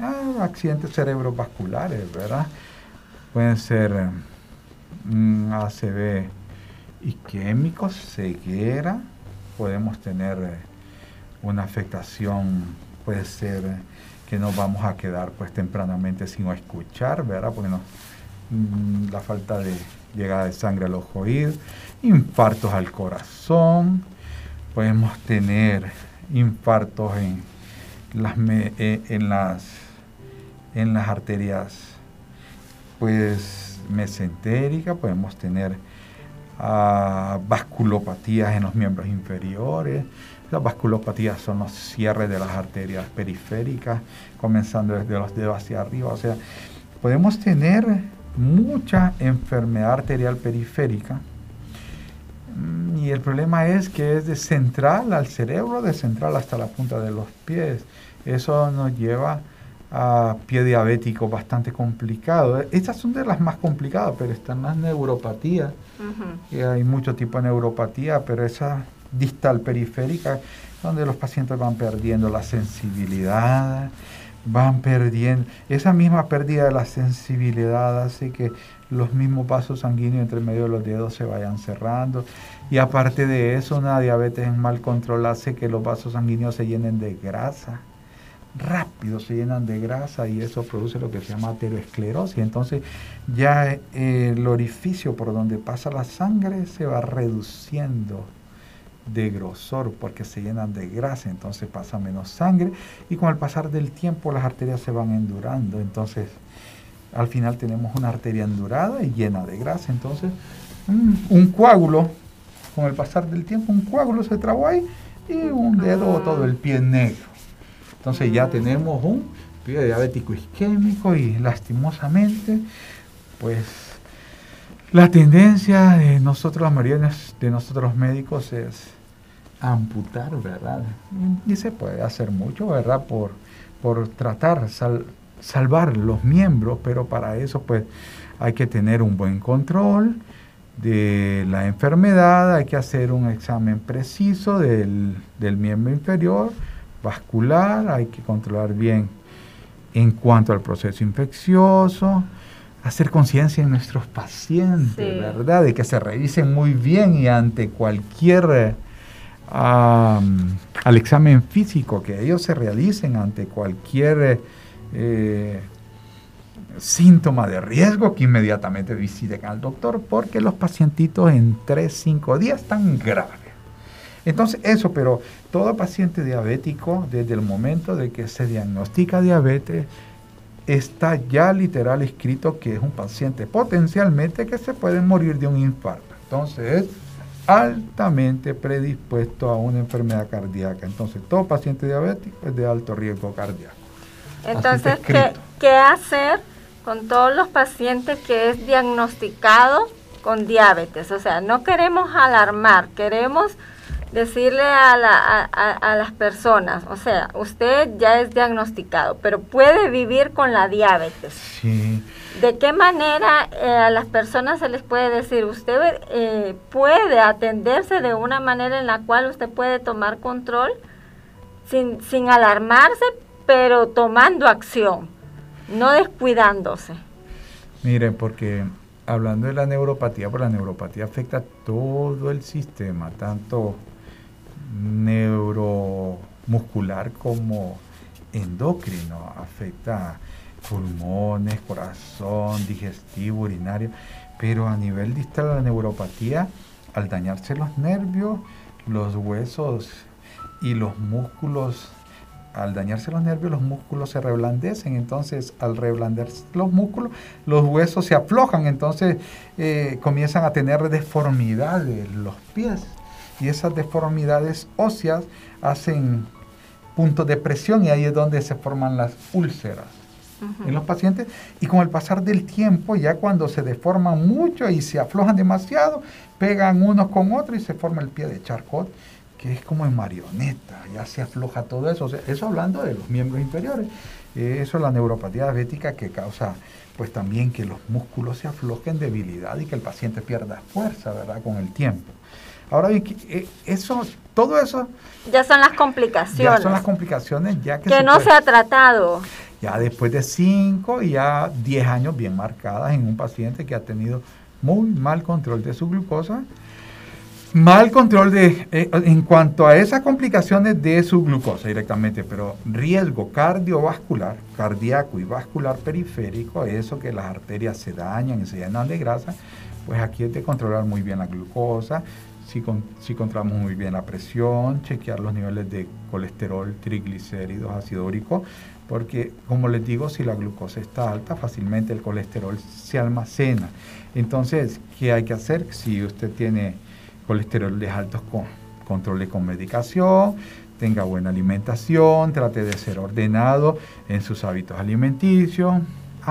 ah, accidentes cerebrovasculares, ¿verdad? Pueden ser mm, ACV isquémicos, ceguera, podemos tener eh, una afectación, puede ser eh, que nos vamos a quedar pues tempranamente sin escuchar, ¿verdad? Porque mm, la falta de llegada de sangre a los oídos, infartos al corazón, podemos tener infartos en las, eh, en las, en las arterias pues mesentérica, podemos tener uh, vasculopatías en los miembros inferiores. Las vasculopatías son los cierres de las arterias periféricas, comenzando desde los dedos hacia arriba. O sea, podemos tener mucha enfermedad arterial periférica. Mm, y el problema es que es de central al cerebro, de central hasta la punta de los pies. Eso nos lleva a pie diabético bastante complicado. Estas son de las más complicadas, pero están las neuropatías, hay mucho tipo de neuropatía, pero esa distal periférica, donde los pacientes van perdiendo la sensibilidad, van perdiendo, esa misma pérdida de la sensibilidad hace que los mismos vasos sanguíneos entre medio de los dedos se vayan cerrando. Y aparte de eso, una diabetes en mal control hace que los vasos sanguíneos se llenen de grasa rápido se llenan de grasa y eso produce lo que se llama aterosclerosis. Entonces ya eh, el orificio por donde pasa la sangre se va reduciendo de grosor porque se llenan de grasa, entonces pasa menos sangre y con el pasar del tiempo las arterias se van endurando, entonces al final tenemos una arteria endurada y llena de grasa, entonces un coágulo, con el pasar del tiempo un coágulo se trabó ahí y un dedo todo el pie negro. Entonces ya tenemos un diabético isquémico y lastimosamente, pues la tendencia de nosotros, la mayoría de nosotros médicos es amputar, ¿verdad? Y se puede hacer mucho, ¿verdad? Por, por tratar, sal, salvar los miembros, pero para eso pues hay que tener un buen control de la enfermedad, hay que hacer un examen preciso del, del miembro inferior, vascular, hay que controlar bien en cuanto al proceso infeccioso, hacer conciencia en nuestros pacientes, ¿verdad? De que se revisen muy bien y ante cualquier, al examen físico, que ellos se realicen ante cualquier eh, síntoma de riesgo, que inmediatamente visiten al doctor, porque los pacientitos en 3, 5 días están graves Entonces, eso, pero todo paciente diabético, desde el momento de que se diagnostica diabetes, está ya literal escrito que es un paciente potencialmente que se puede morir de un infarto. Entonces, es altamente predispuesto a una enfermedad cardíaca. Entonces, todo paciente diabético es de alto riesgo cardíaco. Entonces, ¿qué, ¿qué hacer con todos los pacientes que es diagnosticado con diabetes? O sea, no queremos alarmar, queremos decirle a, a, las personas, o sea, usted ya es diagnosticado, pero puede vivir con la diabetes. Sí. ¿De qué manera eh, a las personas se les puede decir, usted eh, puede atenderse de una manera en la cual usted puede tomar control sin, sin alarmarse, pero tomando acción, no descuidándose? Miren, porque hablando de la neuropatía, pues la neuropatía afecta todo el sistema, tanto neuromuscular como endocrino, afecta pulmones, corazón, digestivo, urinario, pero a nivel distal la neuropatía, al dañarse los nervios, los huesos y los músculos, al dañarse los nervios, los músculos se reblandecen, entonces al reblandecerse los músculos, los huesos se aflojan, entonces eh, comienzan a tener deformidades los pies y esas deformidades óseas hacen puntos de presión y ahí es donde se forman las úlceras en los pacientes y con el pasar del tiempo ya cuando se deforman mucho y se aflojan demasiado pegan unos con otros y se forma el pie de charcot que es como en marioneta, ya se afloja todo eso, eso hablando de los miembros inferiores, eso es la neuropatía diabética que causa pues también que los músculos se aflojen, debilidad y que el paciente pierda fuerza, ¿verdad? Con el tiempo. Ahora eh, eso, todo eso... Ya son las complicaciones. Ya son las complicaciones ya que... Que no se ha tratado. Ya después de 5 y ya 10 años bien marcadas en un paciente que ha tenido muy mal control de su glucosa, mal control de, eh, en cuanto a esas complicaciones de su glucosa directamente, pero riesgo cardiovascular, cardíaco y vascular periférico, eso que las arterias se dañan y se llenan de grasa, pues aquí es de controlar muy bien la glucosa, si, si controlamos muy bien la presión, chequear los niveles de colesterol, triglicéridos, ácido úrico, porque como les digo, si la glucosa está alta, fácilmente el colesterol se almacena. Entonces, ¿qué hay que hacer? Si usted tiene colesterol de altos, con, controle con medicación, tenga buena alimentación, trate de ser ordenado en sus hábitos alimenticios,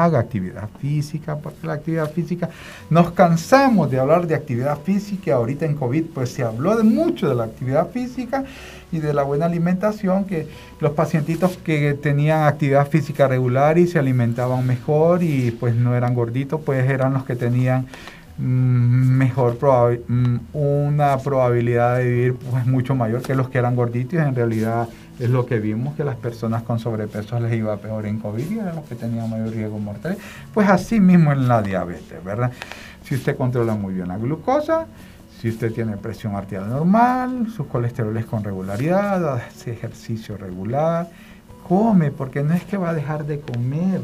haga actividad física, porque la actividad física, nos cansamos de hablar de actividad física, ahorita en COVID pues se habló de mucho de la actividad física y de la buena alimentación, que los pacientitos que tenían actividad física regular y se alimentaban mejor y pues no eran gorditos, pues eran los que tenían mm, mejor mm, una probabilidad de vivir pues mucho mayor que los que eran gorditos. En realidad es lo que vimos que las personas con sobrepeso les iba peor en COVID y eran los que tenían mayor riesgo mortal. Pues así mismo en la diabetes, ¿verdad? Si usted controla muy bien la glucosa, si usted tiene presión arterial normal, sus colesteroles con regularidad, hace ejercicio regular, come, porque no es que va a dejar de comer.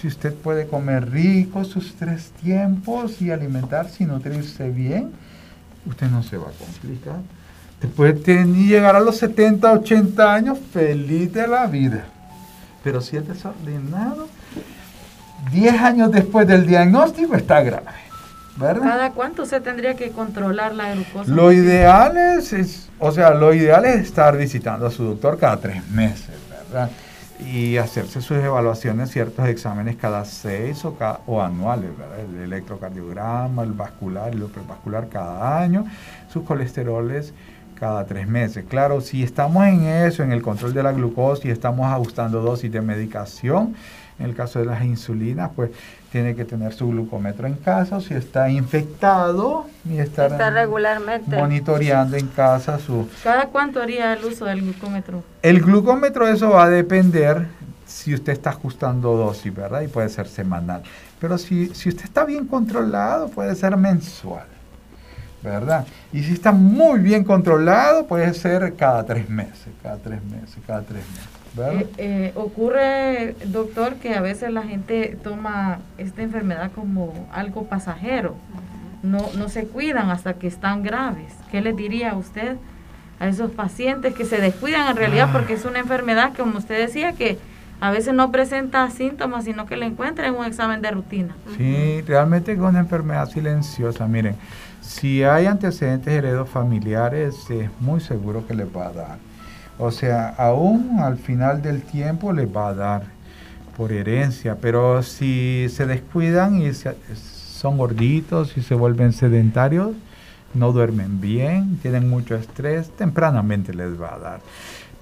Si usted puede comer rico sus tres tiempos y alimentarse y nutrirse bien, usted no se va a complicar. Después de llegar a los 70, 80 años, feliz de la vida. Pero si es desordenado, 10 años después del diagnóstico está grave. ¿verdad? ¿Cada cuánto se tendría que controlar la glucosa? Lo ideal es, o sea, lo ideal es estar visitando a su doctor cada tres meses, ¿verdad? Y hacerse sus evaluaciones, ciertos exámenes cada seis o, o anuales, ¿verdad? El electrocardiograma, el vascular, el vascular cada año, sus colesteroles cada tres meses. Claro, si estamos en eso, en el control de la glucosa y estamos ajustando dosis de medicación, en el caso de las insulinas, pues tiene que tener su glucómetro en casa, si está infectado y estar regularmente monitoreando en casa su... ¿Cada cuánto haría el uso del glucómetro? El glucómetro eso va a depender si usted está ajustando dosis, ¿verdad? Y puede ser semanal. Pero si, si usted está bien controlado, puede ser mensual. ¿Verdad? Y si está muy bien controlado, puede ser cada tres meses, cada tres meses, cada tres meses. ¿verdad? Eh, eh, ocurre, doctor, que a veces la gente toma esta enfermedad como algo pasajero. No, no se cuidan hasta que están graves. ¿Qué le diría a usted a esos pacientes que se descuidan en realidad Ah. porque es una enfermedad, como usted decía, que a veces no presenta síntomas, sino que le encuentran en un examen de rutina. Sí, realmente es una enfermedad silenciosa. Miren, si hay antecedentes heredofamiliares, es muy seguro que les va a dar. O sea, aún al final del tiempo les va a dar por herencia, pero si se descuidan y se- son gorditos y se vuelven sedentarios, no duermen bien, tienen mucho estrés, tempranamente les va a dar.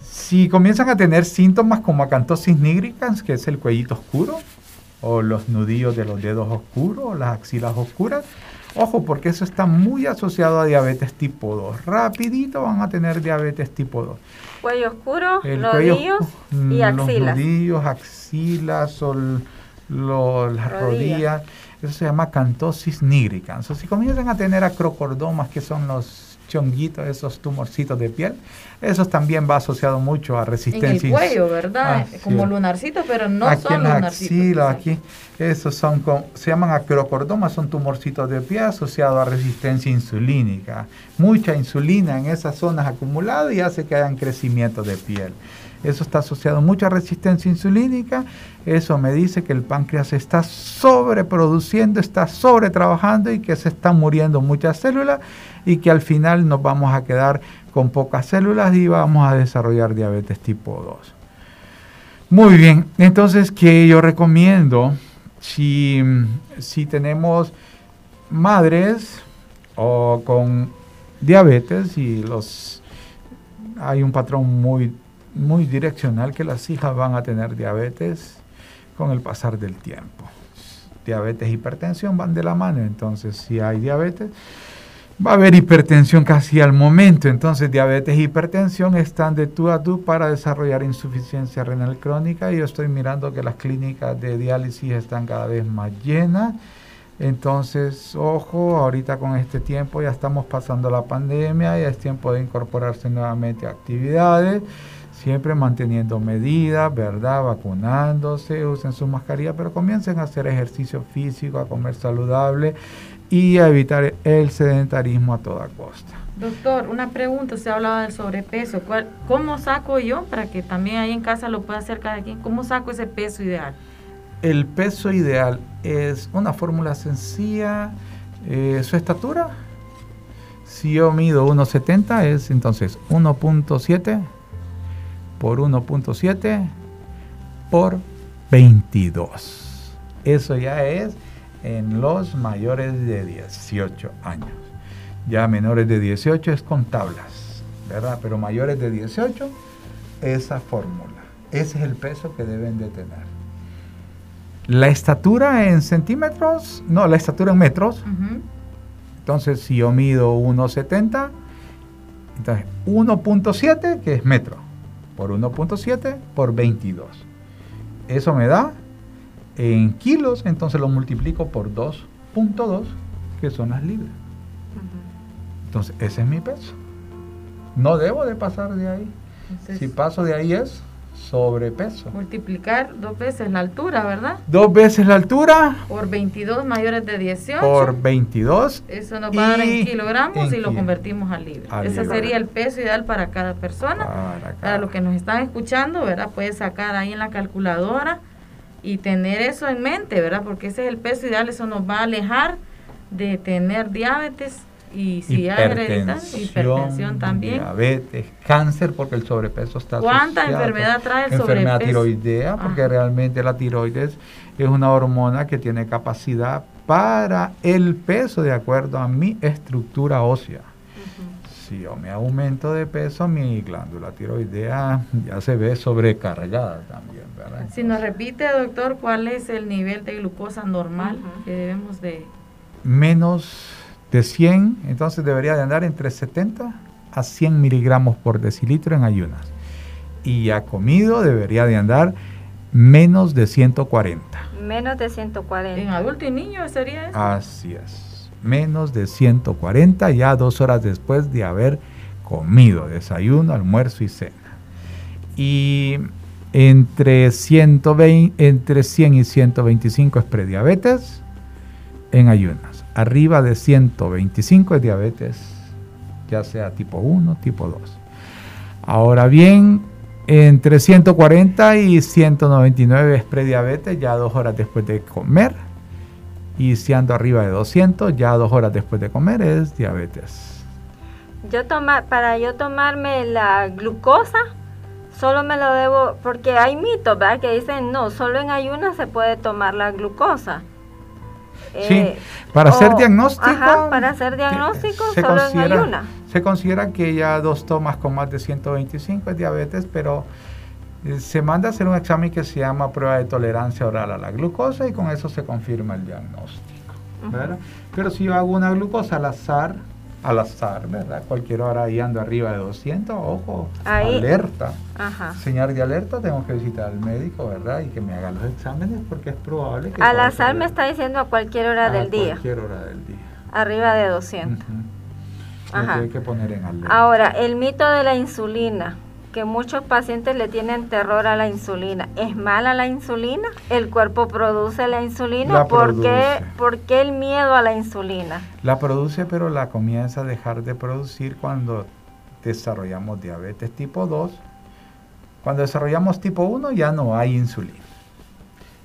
Si comienzan a tener síntomas como acantosis nigricans, que es el cuellito oscuro, o los nudillos de los dedos oscuros, o las axilas oscuras, ojo, porque eso está muy asociado a diabetes tipo 2. Rapidito van a tener diabetes tipo 2. Cuello oscuro, El cuello oscu- y Los axilas. nudillos, axilas o l- lo- las Rodillas. rodillas. Eso se llama cantosis nigricans. O si comienzan a tener acrocordomas, que son los chonguitos, esos tumorcitos de piel, eso también va asociado mucho a En el resistencia. cuello, ¿verdad? Como es. lunarcitos, pero no aquí son en lunarcitos. aquí, esos son, co- se llaman acrocordomas, son tumorcitos de pie asociados a resistencia insulínica. Mucha insulina en esas zonas acumuladas y hace que hayan crecimiento de piel. Eso está asociado a mucha resistencia insulínica. Eso me dice que el páncreas está sobreproduciendo, está sobretrabajando y que se están muriendo muchas células y que al final nos vamos a quedar con pocas células y vamos a desarrollar diabetes tipo 2. Muy bien, entonces, ¿qué yo recomiendo? Si, si tenemos madres o con diabetes y los hay un patrón muy, muy direccional que las hijas van a tener diabetes con el pasar del tiempo. Diabetes e hipertensión van de la mano, entonces si hay diabetes, va a haber hipertensión casi al momento. Entonces, diabetes e hipertensión están de tú a tú para desarrollar insuficiencia renal crónica. Y yo estoy mirando que las clínicas de diálisis están cada vez más llenas. Entonces, ojo, ahorita con este tiempo ya estamos pasando la pandemia, ya es tiempo de incorporarse nuevamente a actividades, siempre manteniendo medidas, ¿verdad? Vacunándose, usen su mascarilla, pero comiencen a hacer ejercicio físico, a comer saludable y a evitar el sedentarismo a toda costa. Doctor, una pregunta, usted hablaba del sobrepeso. ¿Cuál- ¿Cómo saco yo, para que también ahí en casa lo pueda hacer cada quien, cómo saco ese peso ideal? El peso ideal es una fórmula sencilla. eh, su estatura, si yo mido 1,70 es entonces 1.7 por 1.7 por 22. Eso ya es en los mayores de 18 años. Ya menores de 18 es con tablas, ¿verdad? Pero mayores de 18, esa fórmula. Ese es el peso que deben de tener. La estatura en centímetros, no, la estatura en metros. Entonces, si yo mido 1,70, entonces 1.7, que es metro, por 1.7 por 22. Eso me da en kilos, entonces lo multiplico por 2.2, que son las libras. Entonces, ese es mi peso. No debo de pasar de ahí. Entonces, Si paso de ahí es sobrepeso. multiplicar dos veces la altura, ¿verdad? Dos veces la altura Por 22 mayores de 18. por 22. Eso nos va a dar en kilogramos en y lo convertimos a libras. Ese sería el peso ideal para cada persona. Para Para acá. los que nos están escuchando, ¿verdad? Puede sacar ahí en la calculadora y tener eso en mente, ¿verdad? Porque ese es el peso ideal, eso nos va a alejar de tener diabetes y si hay hereditario, hipertensión también. diabetes, cáncer, porque el sobrepeso está ¿Cuánta asociado. enfermedad trae el Enfermedad sobrepeso? tiroidea, porque Ajá. realmente la tiroides es una hormona que tiene capacidad para el peso de acuerdo a mi estructura ósea. Si yo me aumento de peso, mi glándula tiroidea ya se ve sobrecargada también, ¿verdad? Si nos repite, doctor, ¿cuál es el nivel de glucosa normal Ujú. que debemos de... menos de 100, entonces debería de andar entre 70 a 100 miligramos por decilitro en ayunas. Y ya comido debería de andar menos de 140. Menos de En 140. adulto y niño sería eso? Así es. Menos de 140 ya dos horas después de haber comido desayuno, almuerzo y cena. Y entre, 120, entre 100 y 125 es prediabetes en ayunas. Arriba de 125 es diabetes, ya sea tipo 1, tipo 2. Ahora bien, entre 140 y 199 es prediabetes ya dos horas después de comer. Y si ando arriba de 200, ya dos horas después de comer es diabetes. Yo toma, para yo tomarme la glucosa, solo me lo debo, porque hay mitos, ¿verdad? Que dicen, no, solo en ayunas se puede tomar la glucosa. Sí, eh, para hacer diagnóstico. Ajá, para hacer diagnóstico solo en ayunas. Se considera que ya dos tomas con más de 125 es diabetes, pero eh, se manda a hacer un examen que se llama prueba de tolerancia oral a la glucosa y con eso se confirma el diagnóstico. Pero si yo hago una glucosa al azar, al azar, ¿verdad? Cualquier hora ahí ando arriba de 200, ojo, alerta. Señal de alerta, tengo que visitar al médico, ¿verdad? Y que me haga los exámenes porque es probable que... Al azar me está diciendo a cualquier hora del día. cualquier hora del día. Arriba de 200. Hay que poner en alerta. Ahora, el mito de la insulina que muchos pacientes le tienen terror a la insulina. ¿Es mala la insulina? ¿El cuerpo produce la insulina? ¿Por, Qué, ¿Por, qué, el miedo a la insulina? La produce, pero la comienza a dejar de producir cuando desarrollamos diabetes tipo 2. Cuando desarrollamos tipo 1 ya no hay insulina.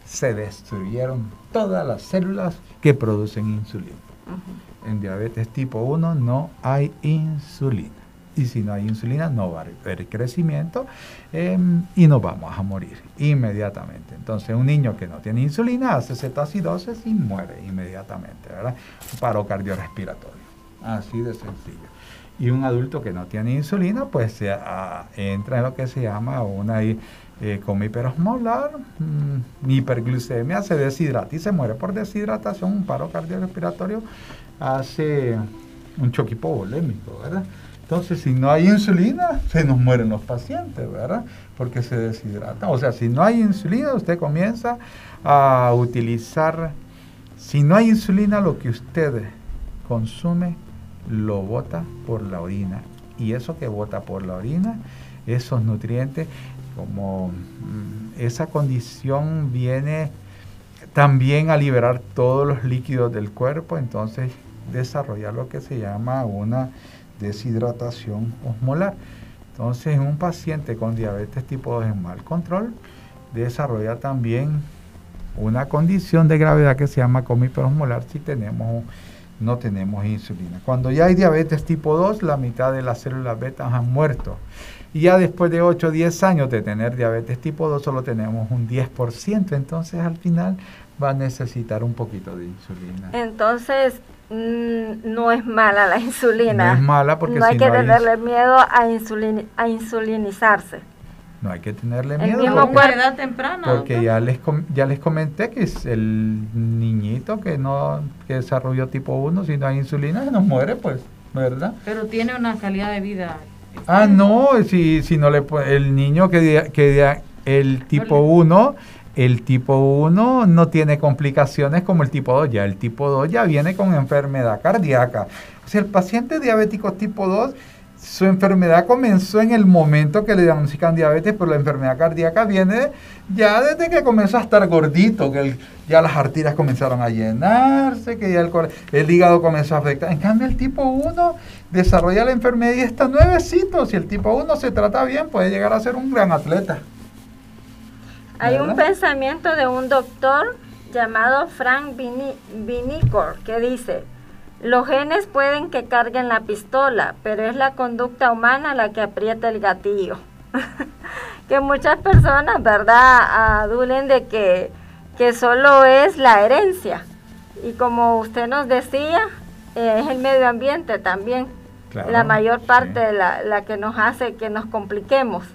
Se destruyeron todas las células que producen insulina. En diabetes tipo 1 no hay insulina y si no hay insulina no va a haber crecimiento em, y nos vamos a morir inmediatamente. Entonces un niño que no tiene insulina hace cetoacidosis y muere inmediatamente, ¿verdad? Paro cardiorrespiratorio, así de sencillo. Y un adulto que no tiene insulina pues se, ah, entra en lo que se llama una eh, coma hiperosmolar, mm, hiperglucemia, se deshidrata y se muere por deshidratación, un paro cardiorrespiratorio hace un choque hipovolémico, ¿verdad? Entonces, si no hay insulina, se nos mueren los pacientes, ¿verdad? Porque se deshidratan. O sea, si no hay insulina, usted comienza a utilizar, si no hay insulina, lo que usted consume lo bota por la orina. Y eso que bota por la orina, esos nutrientes, como mm, esa condición viene también a liberar todos los líquidos del cuerpo, entonces desarrollar lo que se llama una deshidratación osmolar. Entonces, un paciente con diabetes tipo 2 en mal control desarrolla también una condición de gravedad que se llama coma hiperosmolar si tenemos no tenemos insulina. Cuando ya hay diabetes tipo 2, la mitad de las células beta han muerto. Y ya después de 8 o 10 años de tener diabetes tipo 2, solo tenemos un 10%. Entonces, al final va a necesitar un poquito de insulina. Entonces, Mm, no es mala la [LAUGHS] insulina. No es mala porque no hay que tenerle miedo a, a insulinizarse. No hay que tenerle miedo. El mismo porque, edad temprana. Porque ya les, ya les comenté que es el niñito que no que desarrolló tipo 1, si no hay insulina, nos muere, pues, ¿verdad? Pero tiene una calidad de vida. Ah, no, si, si no le el niño que, que el tipo 1 el tipo 1 no tiene complicaciones como el tipo 2, ya el tipo 2 ya viene con enfermedad cardíaca. O sea, el paciente diabético tipo 2, su enfermedad comenzó en el momento que le diagnostican diabetes, pero la enfermedad cardíaca viene ya desde que comenzó a estar gordito, que ya las arterias comenzaron a llenarse, que ya el, el hígado comenzó a afectar. En cambio, el tipo 1 desarrolla la enfermedad y está nuevecito. Si el tipo 1 se trata bien, puede llegar a ser un gran atleta. Hay un pensamiento de un doctor llamado Frank Vinicor que dice, los genes pueden que carguen la pistola, pero es la conducta humana la que aprieta el gatillo. [LAUGHS] que muchas personas, ¿verdad?, adulen de que, que solo es la herencia. Y como usted nos decía, eh, es el medio ambiente también. la mayor parte de la, la que nos hace que nos compliquemos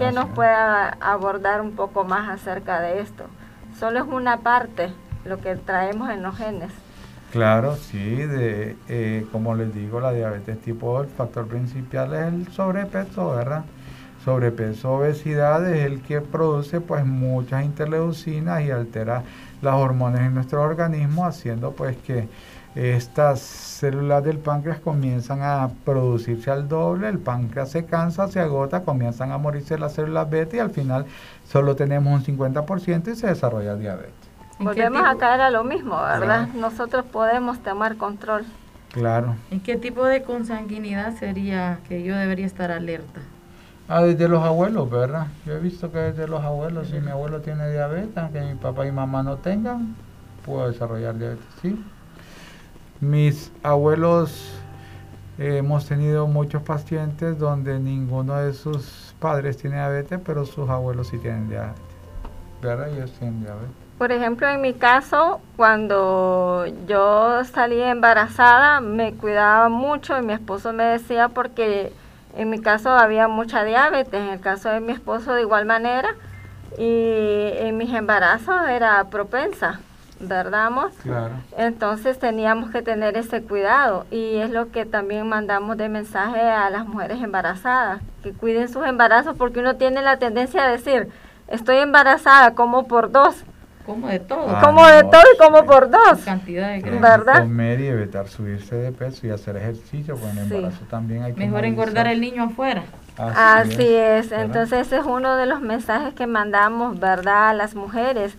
que nos pueda abordar un poco más acerca de esto. Solo es una parte lo que traemos en los genes. Claro, sí, de, eh, como les digo, la diabetes tipo 2, el factor principal es el sobrepeso, ¿verdad? Sobrepeso, obesidad es el que produce pues muchas interleucinas y altera las hormonas en nuestro organismo, haciendo pues que estas células del páncreas comienzan a producirse al doble, el páncreas se cansa, se agota, comienzan a morirse las células beta y al final solo tenemos un 50% y se desarrolla diabetes. Volvemos a caer a lo mismo, ¿verdad? Nosotros podemos tomar control. Claro. ¿En qué tipo de consanguinidad sería que yo debería estar alerta? Ah, desde los abuelos, ¿verdad? Yo he visto que desde los abuelos, si mi abuelo tiene diabetes, aunque mi papá y mamá no tengan, puedo desarrollar diabetes, sí. Mis abuelos, eh, hemos tenido muchos pacientes donde ninguno de sus padres tiene diabetes, pero sus abuelos sí tienen diabetes, ¿verdad? Ellos tienen diabetes. Por ejemplo, en mi caso, cuando yo salí embarazada, me cuidaba mucho y mi esposo me decía porque en mi caso había mucha diabetes, en el caso de mi esposo de igual manera, y en mis embarazos era propensa, ¿verdad, amor? Claro. Entonces teníamos que tener ese cuidado y es lo que también mandamos de mensaje a las mujeres embarazadas, que cuiden sus embarazos porque uno tiene la tendencia a decir, estoy embarazada como por dos como de todo. Ah, como de no, todo y como por dos. Cantidad de grasa. ¿Verdad? Comer y evitar subirse de peso y hacer ejercicio, porque en el Sí. embarazo también hay que Mejor engordar el niño afuera. Así es, ¿verdad? entonces ese es uno de los mensajes que mandamos, ¿verdad? A las mujeres,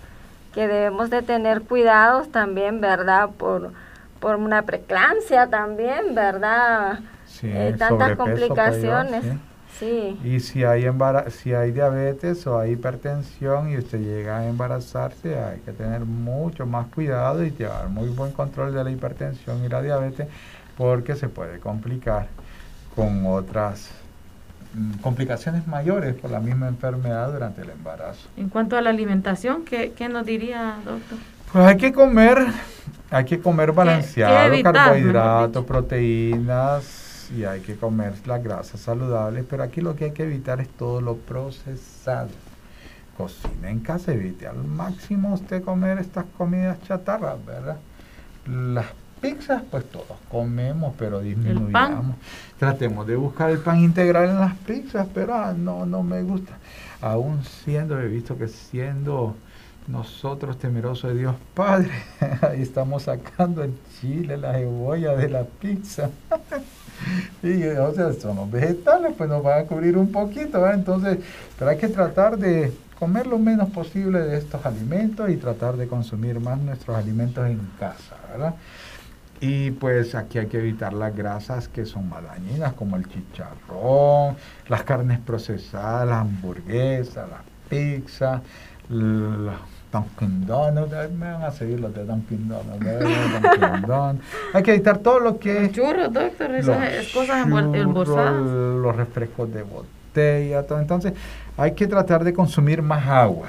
que debemos de tener cuidados también, ¿verdad? Por, por una preclancia también, ¿verdad? Sí, Eh, tantas llevar, complicaciones. sí. Sí, Y si hay embara- si hay diabetes o hay hipertensión y usted llega a embarazarse, hay que tener mucho más cuidado y llevar muy buen control de la hipertensión y la diabetes porque se puede complicar con otras complicaciones mayores por la misma enfermedad durante el embarazo. En cuanto a la alimentación, ¿qué, qué nos diría, doctor? Pues hay que comer, hay que comer balanceado, mejor carbohidratos, proteínas y hay que comer las grasas saludables, pero aquí lo que hay que evitar es todo lo procesado. Cocina en casa, evite al máximo usted comer estas comidas chatarras, ¿verdad? Las pizzas, pues todos comemos, pero disminuyamos. Tratemos de buscar el pan integral en las pizzas, pero ah, no, no me gusta. Aún siendo, he visto que siendo nosotros temerosos de Dios Padre, [LAUGHS] ahí estamos sacando el chile, la cebolla de la pizza. [LAUGHS] y o sea, son los vegetales, pues nos van a cubrir un poquito, ¿verdad? Entonces, pero hay que tratar de comer lo menos posible de estos alimentos y tratar de consumir más nuestros alimentos en casa, ¿verdad? Y pues aquí hay que evitar las grasas que son más dañinas, como el chicharrón, las carnes procesadas, las hamburguesas, las pizzas, los Dunkin' Donuts, me van a seguir los de Dunkin' [LAUGHS] Donuts. Hay que evitar todo lo que Los churros, doctor, esas cosas embol- churros, embolsadas. los refrescos de botella, todo. Entonces, hay que tratar de consumir más agua,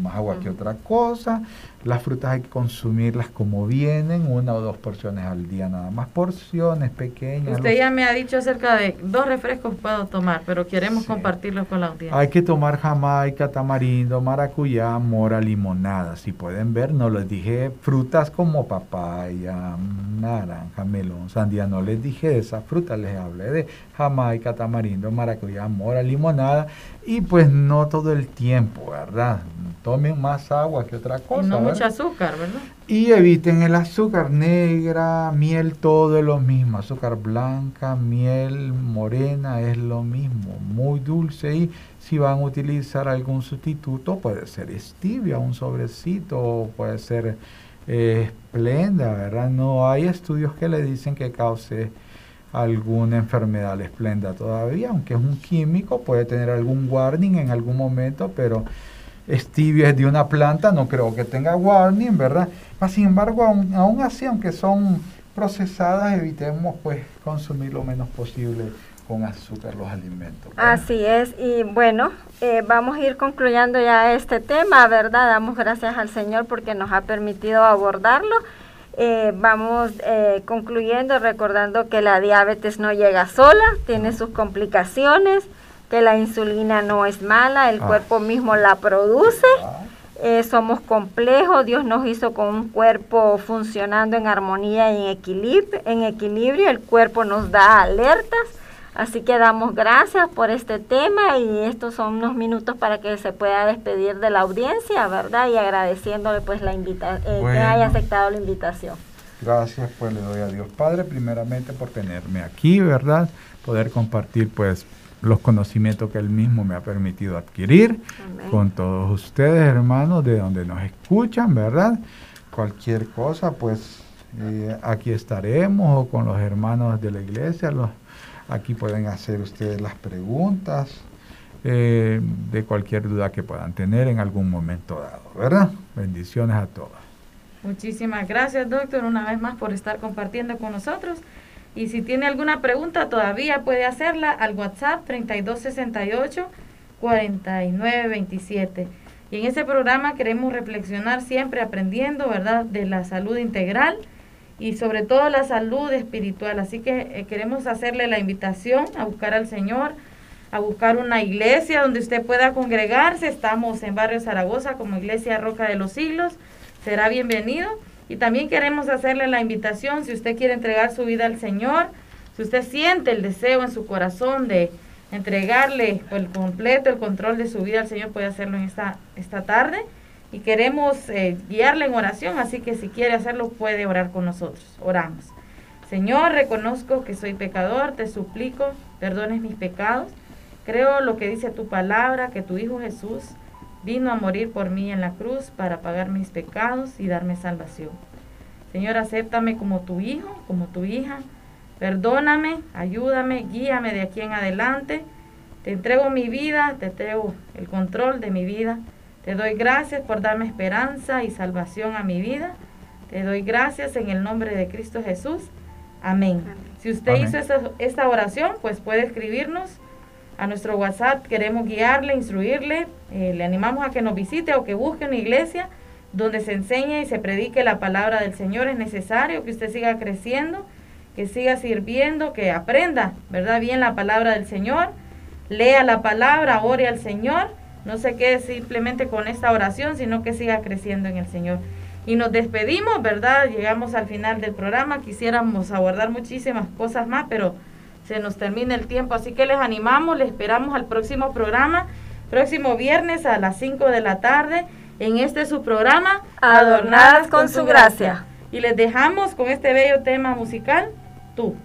más agua que otra cosa. Las frutas hay que consumirlas como vienen, una o dos porciones al día nada más, porciones pequeñas. Usted ya me ha dicho acerca de dos refrescos puedo tomar, pero queremos Sí. compartirlos con la audiencia. Hay que tomar jamaica, tamarindo, maracuyá, mora, limonada. Si pueden ver, no les dije frutas como papaya, naranja, melón, sandía. No les dije de esas frutas, les hablé de jamaica, tamarindo, maracuyá, mora, limonada. Y pues no todo el tiempo, ¿verdad? Tomen más agua que otra cosa. no mucho azúcar, ¿verdad? Y eviten el azúcar negra, miel, todo es lo mismo. Azúcar blanca, miel morena es lo mismo, muy dulce. Y si van a utilizar algún sustituto, puede ser stevia, un sobrecito, o puede ser eh, esplenda, ¿verdad? No hay estudios que le dicen que cause alguna enfermedad la esplenda todavía, aunque es un químico, puede tener algún warning en algún momento, pero stevia es de una planta, no creo que tenga warning, ¿verdad? Mas, sin embargo, aún, aún así, aunque son procesadas, evitemos pues consumir lo menos posible con azúcar los alimentos. ¿verdad? así es. Y bueno, eh, vamos a ir concluyendo ya este tema, ¿verdad? Damos gracias al Señor porque nos ha permitido abordarlo. Eh, vamos eh, concluyendo recordando que la diabetes no llega sola, tiene sus complicaciones, que la insulina no es mala, el Ah. cuerpo mismo la produce. Ah, Eh, somos complejos, Dios nos hizo con un cuerpo funcionando en armonía y en equilibrio, en equilibrio, el cuerpo nos da alertas, así que damos gracias por este tema y estos son unos minutos para que se pueda despedir de la audiencia, ¿verdad? Y agradeciéndole pues la invita eh, que haya aceptado la invitación. Gracias, pues le doy a Dios Padre primeramente por tenerme aquí, ¿verdad? Poder compartir pues los conocimientos que Él mismo me ha permitido adquirir Amén. con todos ustedes, hermanos, de donde nos escuchan, ¿verdad? Cualquier cosa, pues eh, aquí estaremos o con los hermanos de la iglesia, los, aquí pueden hacer ustedes las preguntas. eh, de cualquier duda que puedan tener en algún momento dado, ¿verdad? Bendiciones a todos. Muchísimas gracias, doctor, una vez más por estar compartiendo con nosotros. Y si tiene alguna pregunta, todavía puede hacerla al WhatsApp 3268 4927. Y en ese programa queremos reflexionar siempre aprendiendo, ¿verdad?, de la salud integral y sobre todo la salud espiritual. Así que eh, queremos hacerle la invitación a buscar al Señor, a buscar una iglesia donde usted pueda congregarse. Estamos en Barrio Zaragoza como Iglesia Roca de los Siglos. Será bienvenido. Y también queremos hacerle la invitación, si usted quiere entregar su vida al Señor, si usted siente el deseo en su corazón de entregarle por completo el control de su vida al Señor, puede hacerlo en esta, esta tarde. Y queremos eh, guiarle en oración, así que si quiere hacerlo, puede orar con nosotros. Oramos. Señor, reconozco que soy pecador, te suplico, perdones mis pecados. Creo lo que dice tu palabra, que tu Hijo Jesús vino a morir por mí en la cruz para pagar mis pecados y darme salvación. Señor, acéptame como tu hijo, como tu hija. Perdóname, ayúdame, guíame de aquí en adelante. Te entrego mi vida, te entrego el control de mi vida. Te doy gracias por darme esperanza y salvación a mi vida. Te doy gracias en el nombre de Cristo Jesús. Amén. Si usted hizo esta, oración, pues puede escribirnos a nuestro WhatsApp. Queremos guiarle, instruirle. Eh, le animamos a que nos visite o que busque una iglesia donde se enseñe y se predique la palabra del Señor. Es necesario que usted siga creciendo que siga sirviendo, que aprenda, ¿verdad? Bien la palabra del Señor, lea la palabra, ore al Señor, no se quede simplemente con esta oración, sino que siga creciendo en el Señor. Y nos despedimos, ¿verdad? Llegamos al final del programa, quisiéramos abordar muchísimas cosas más, pero se nos termina el tiempo, así que les animamos, les esperamos al próximo programa, próximo viernes a las 5 de la tarde, en este su programa, Adornadas con su gracia. Y les dejamos con este bello tema musical tú.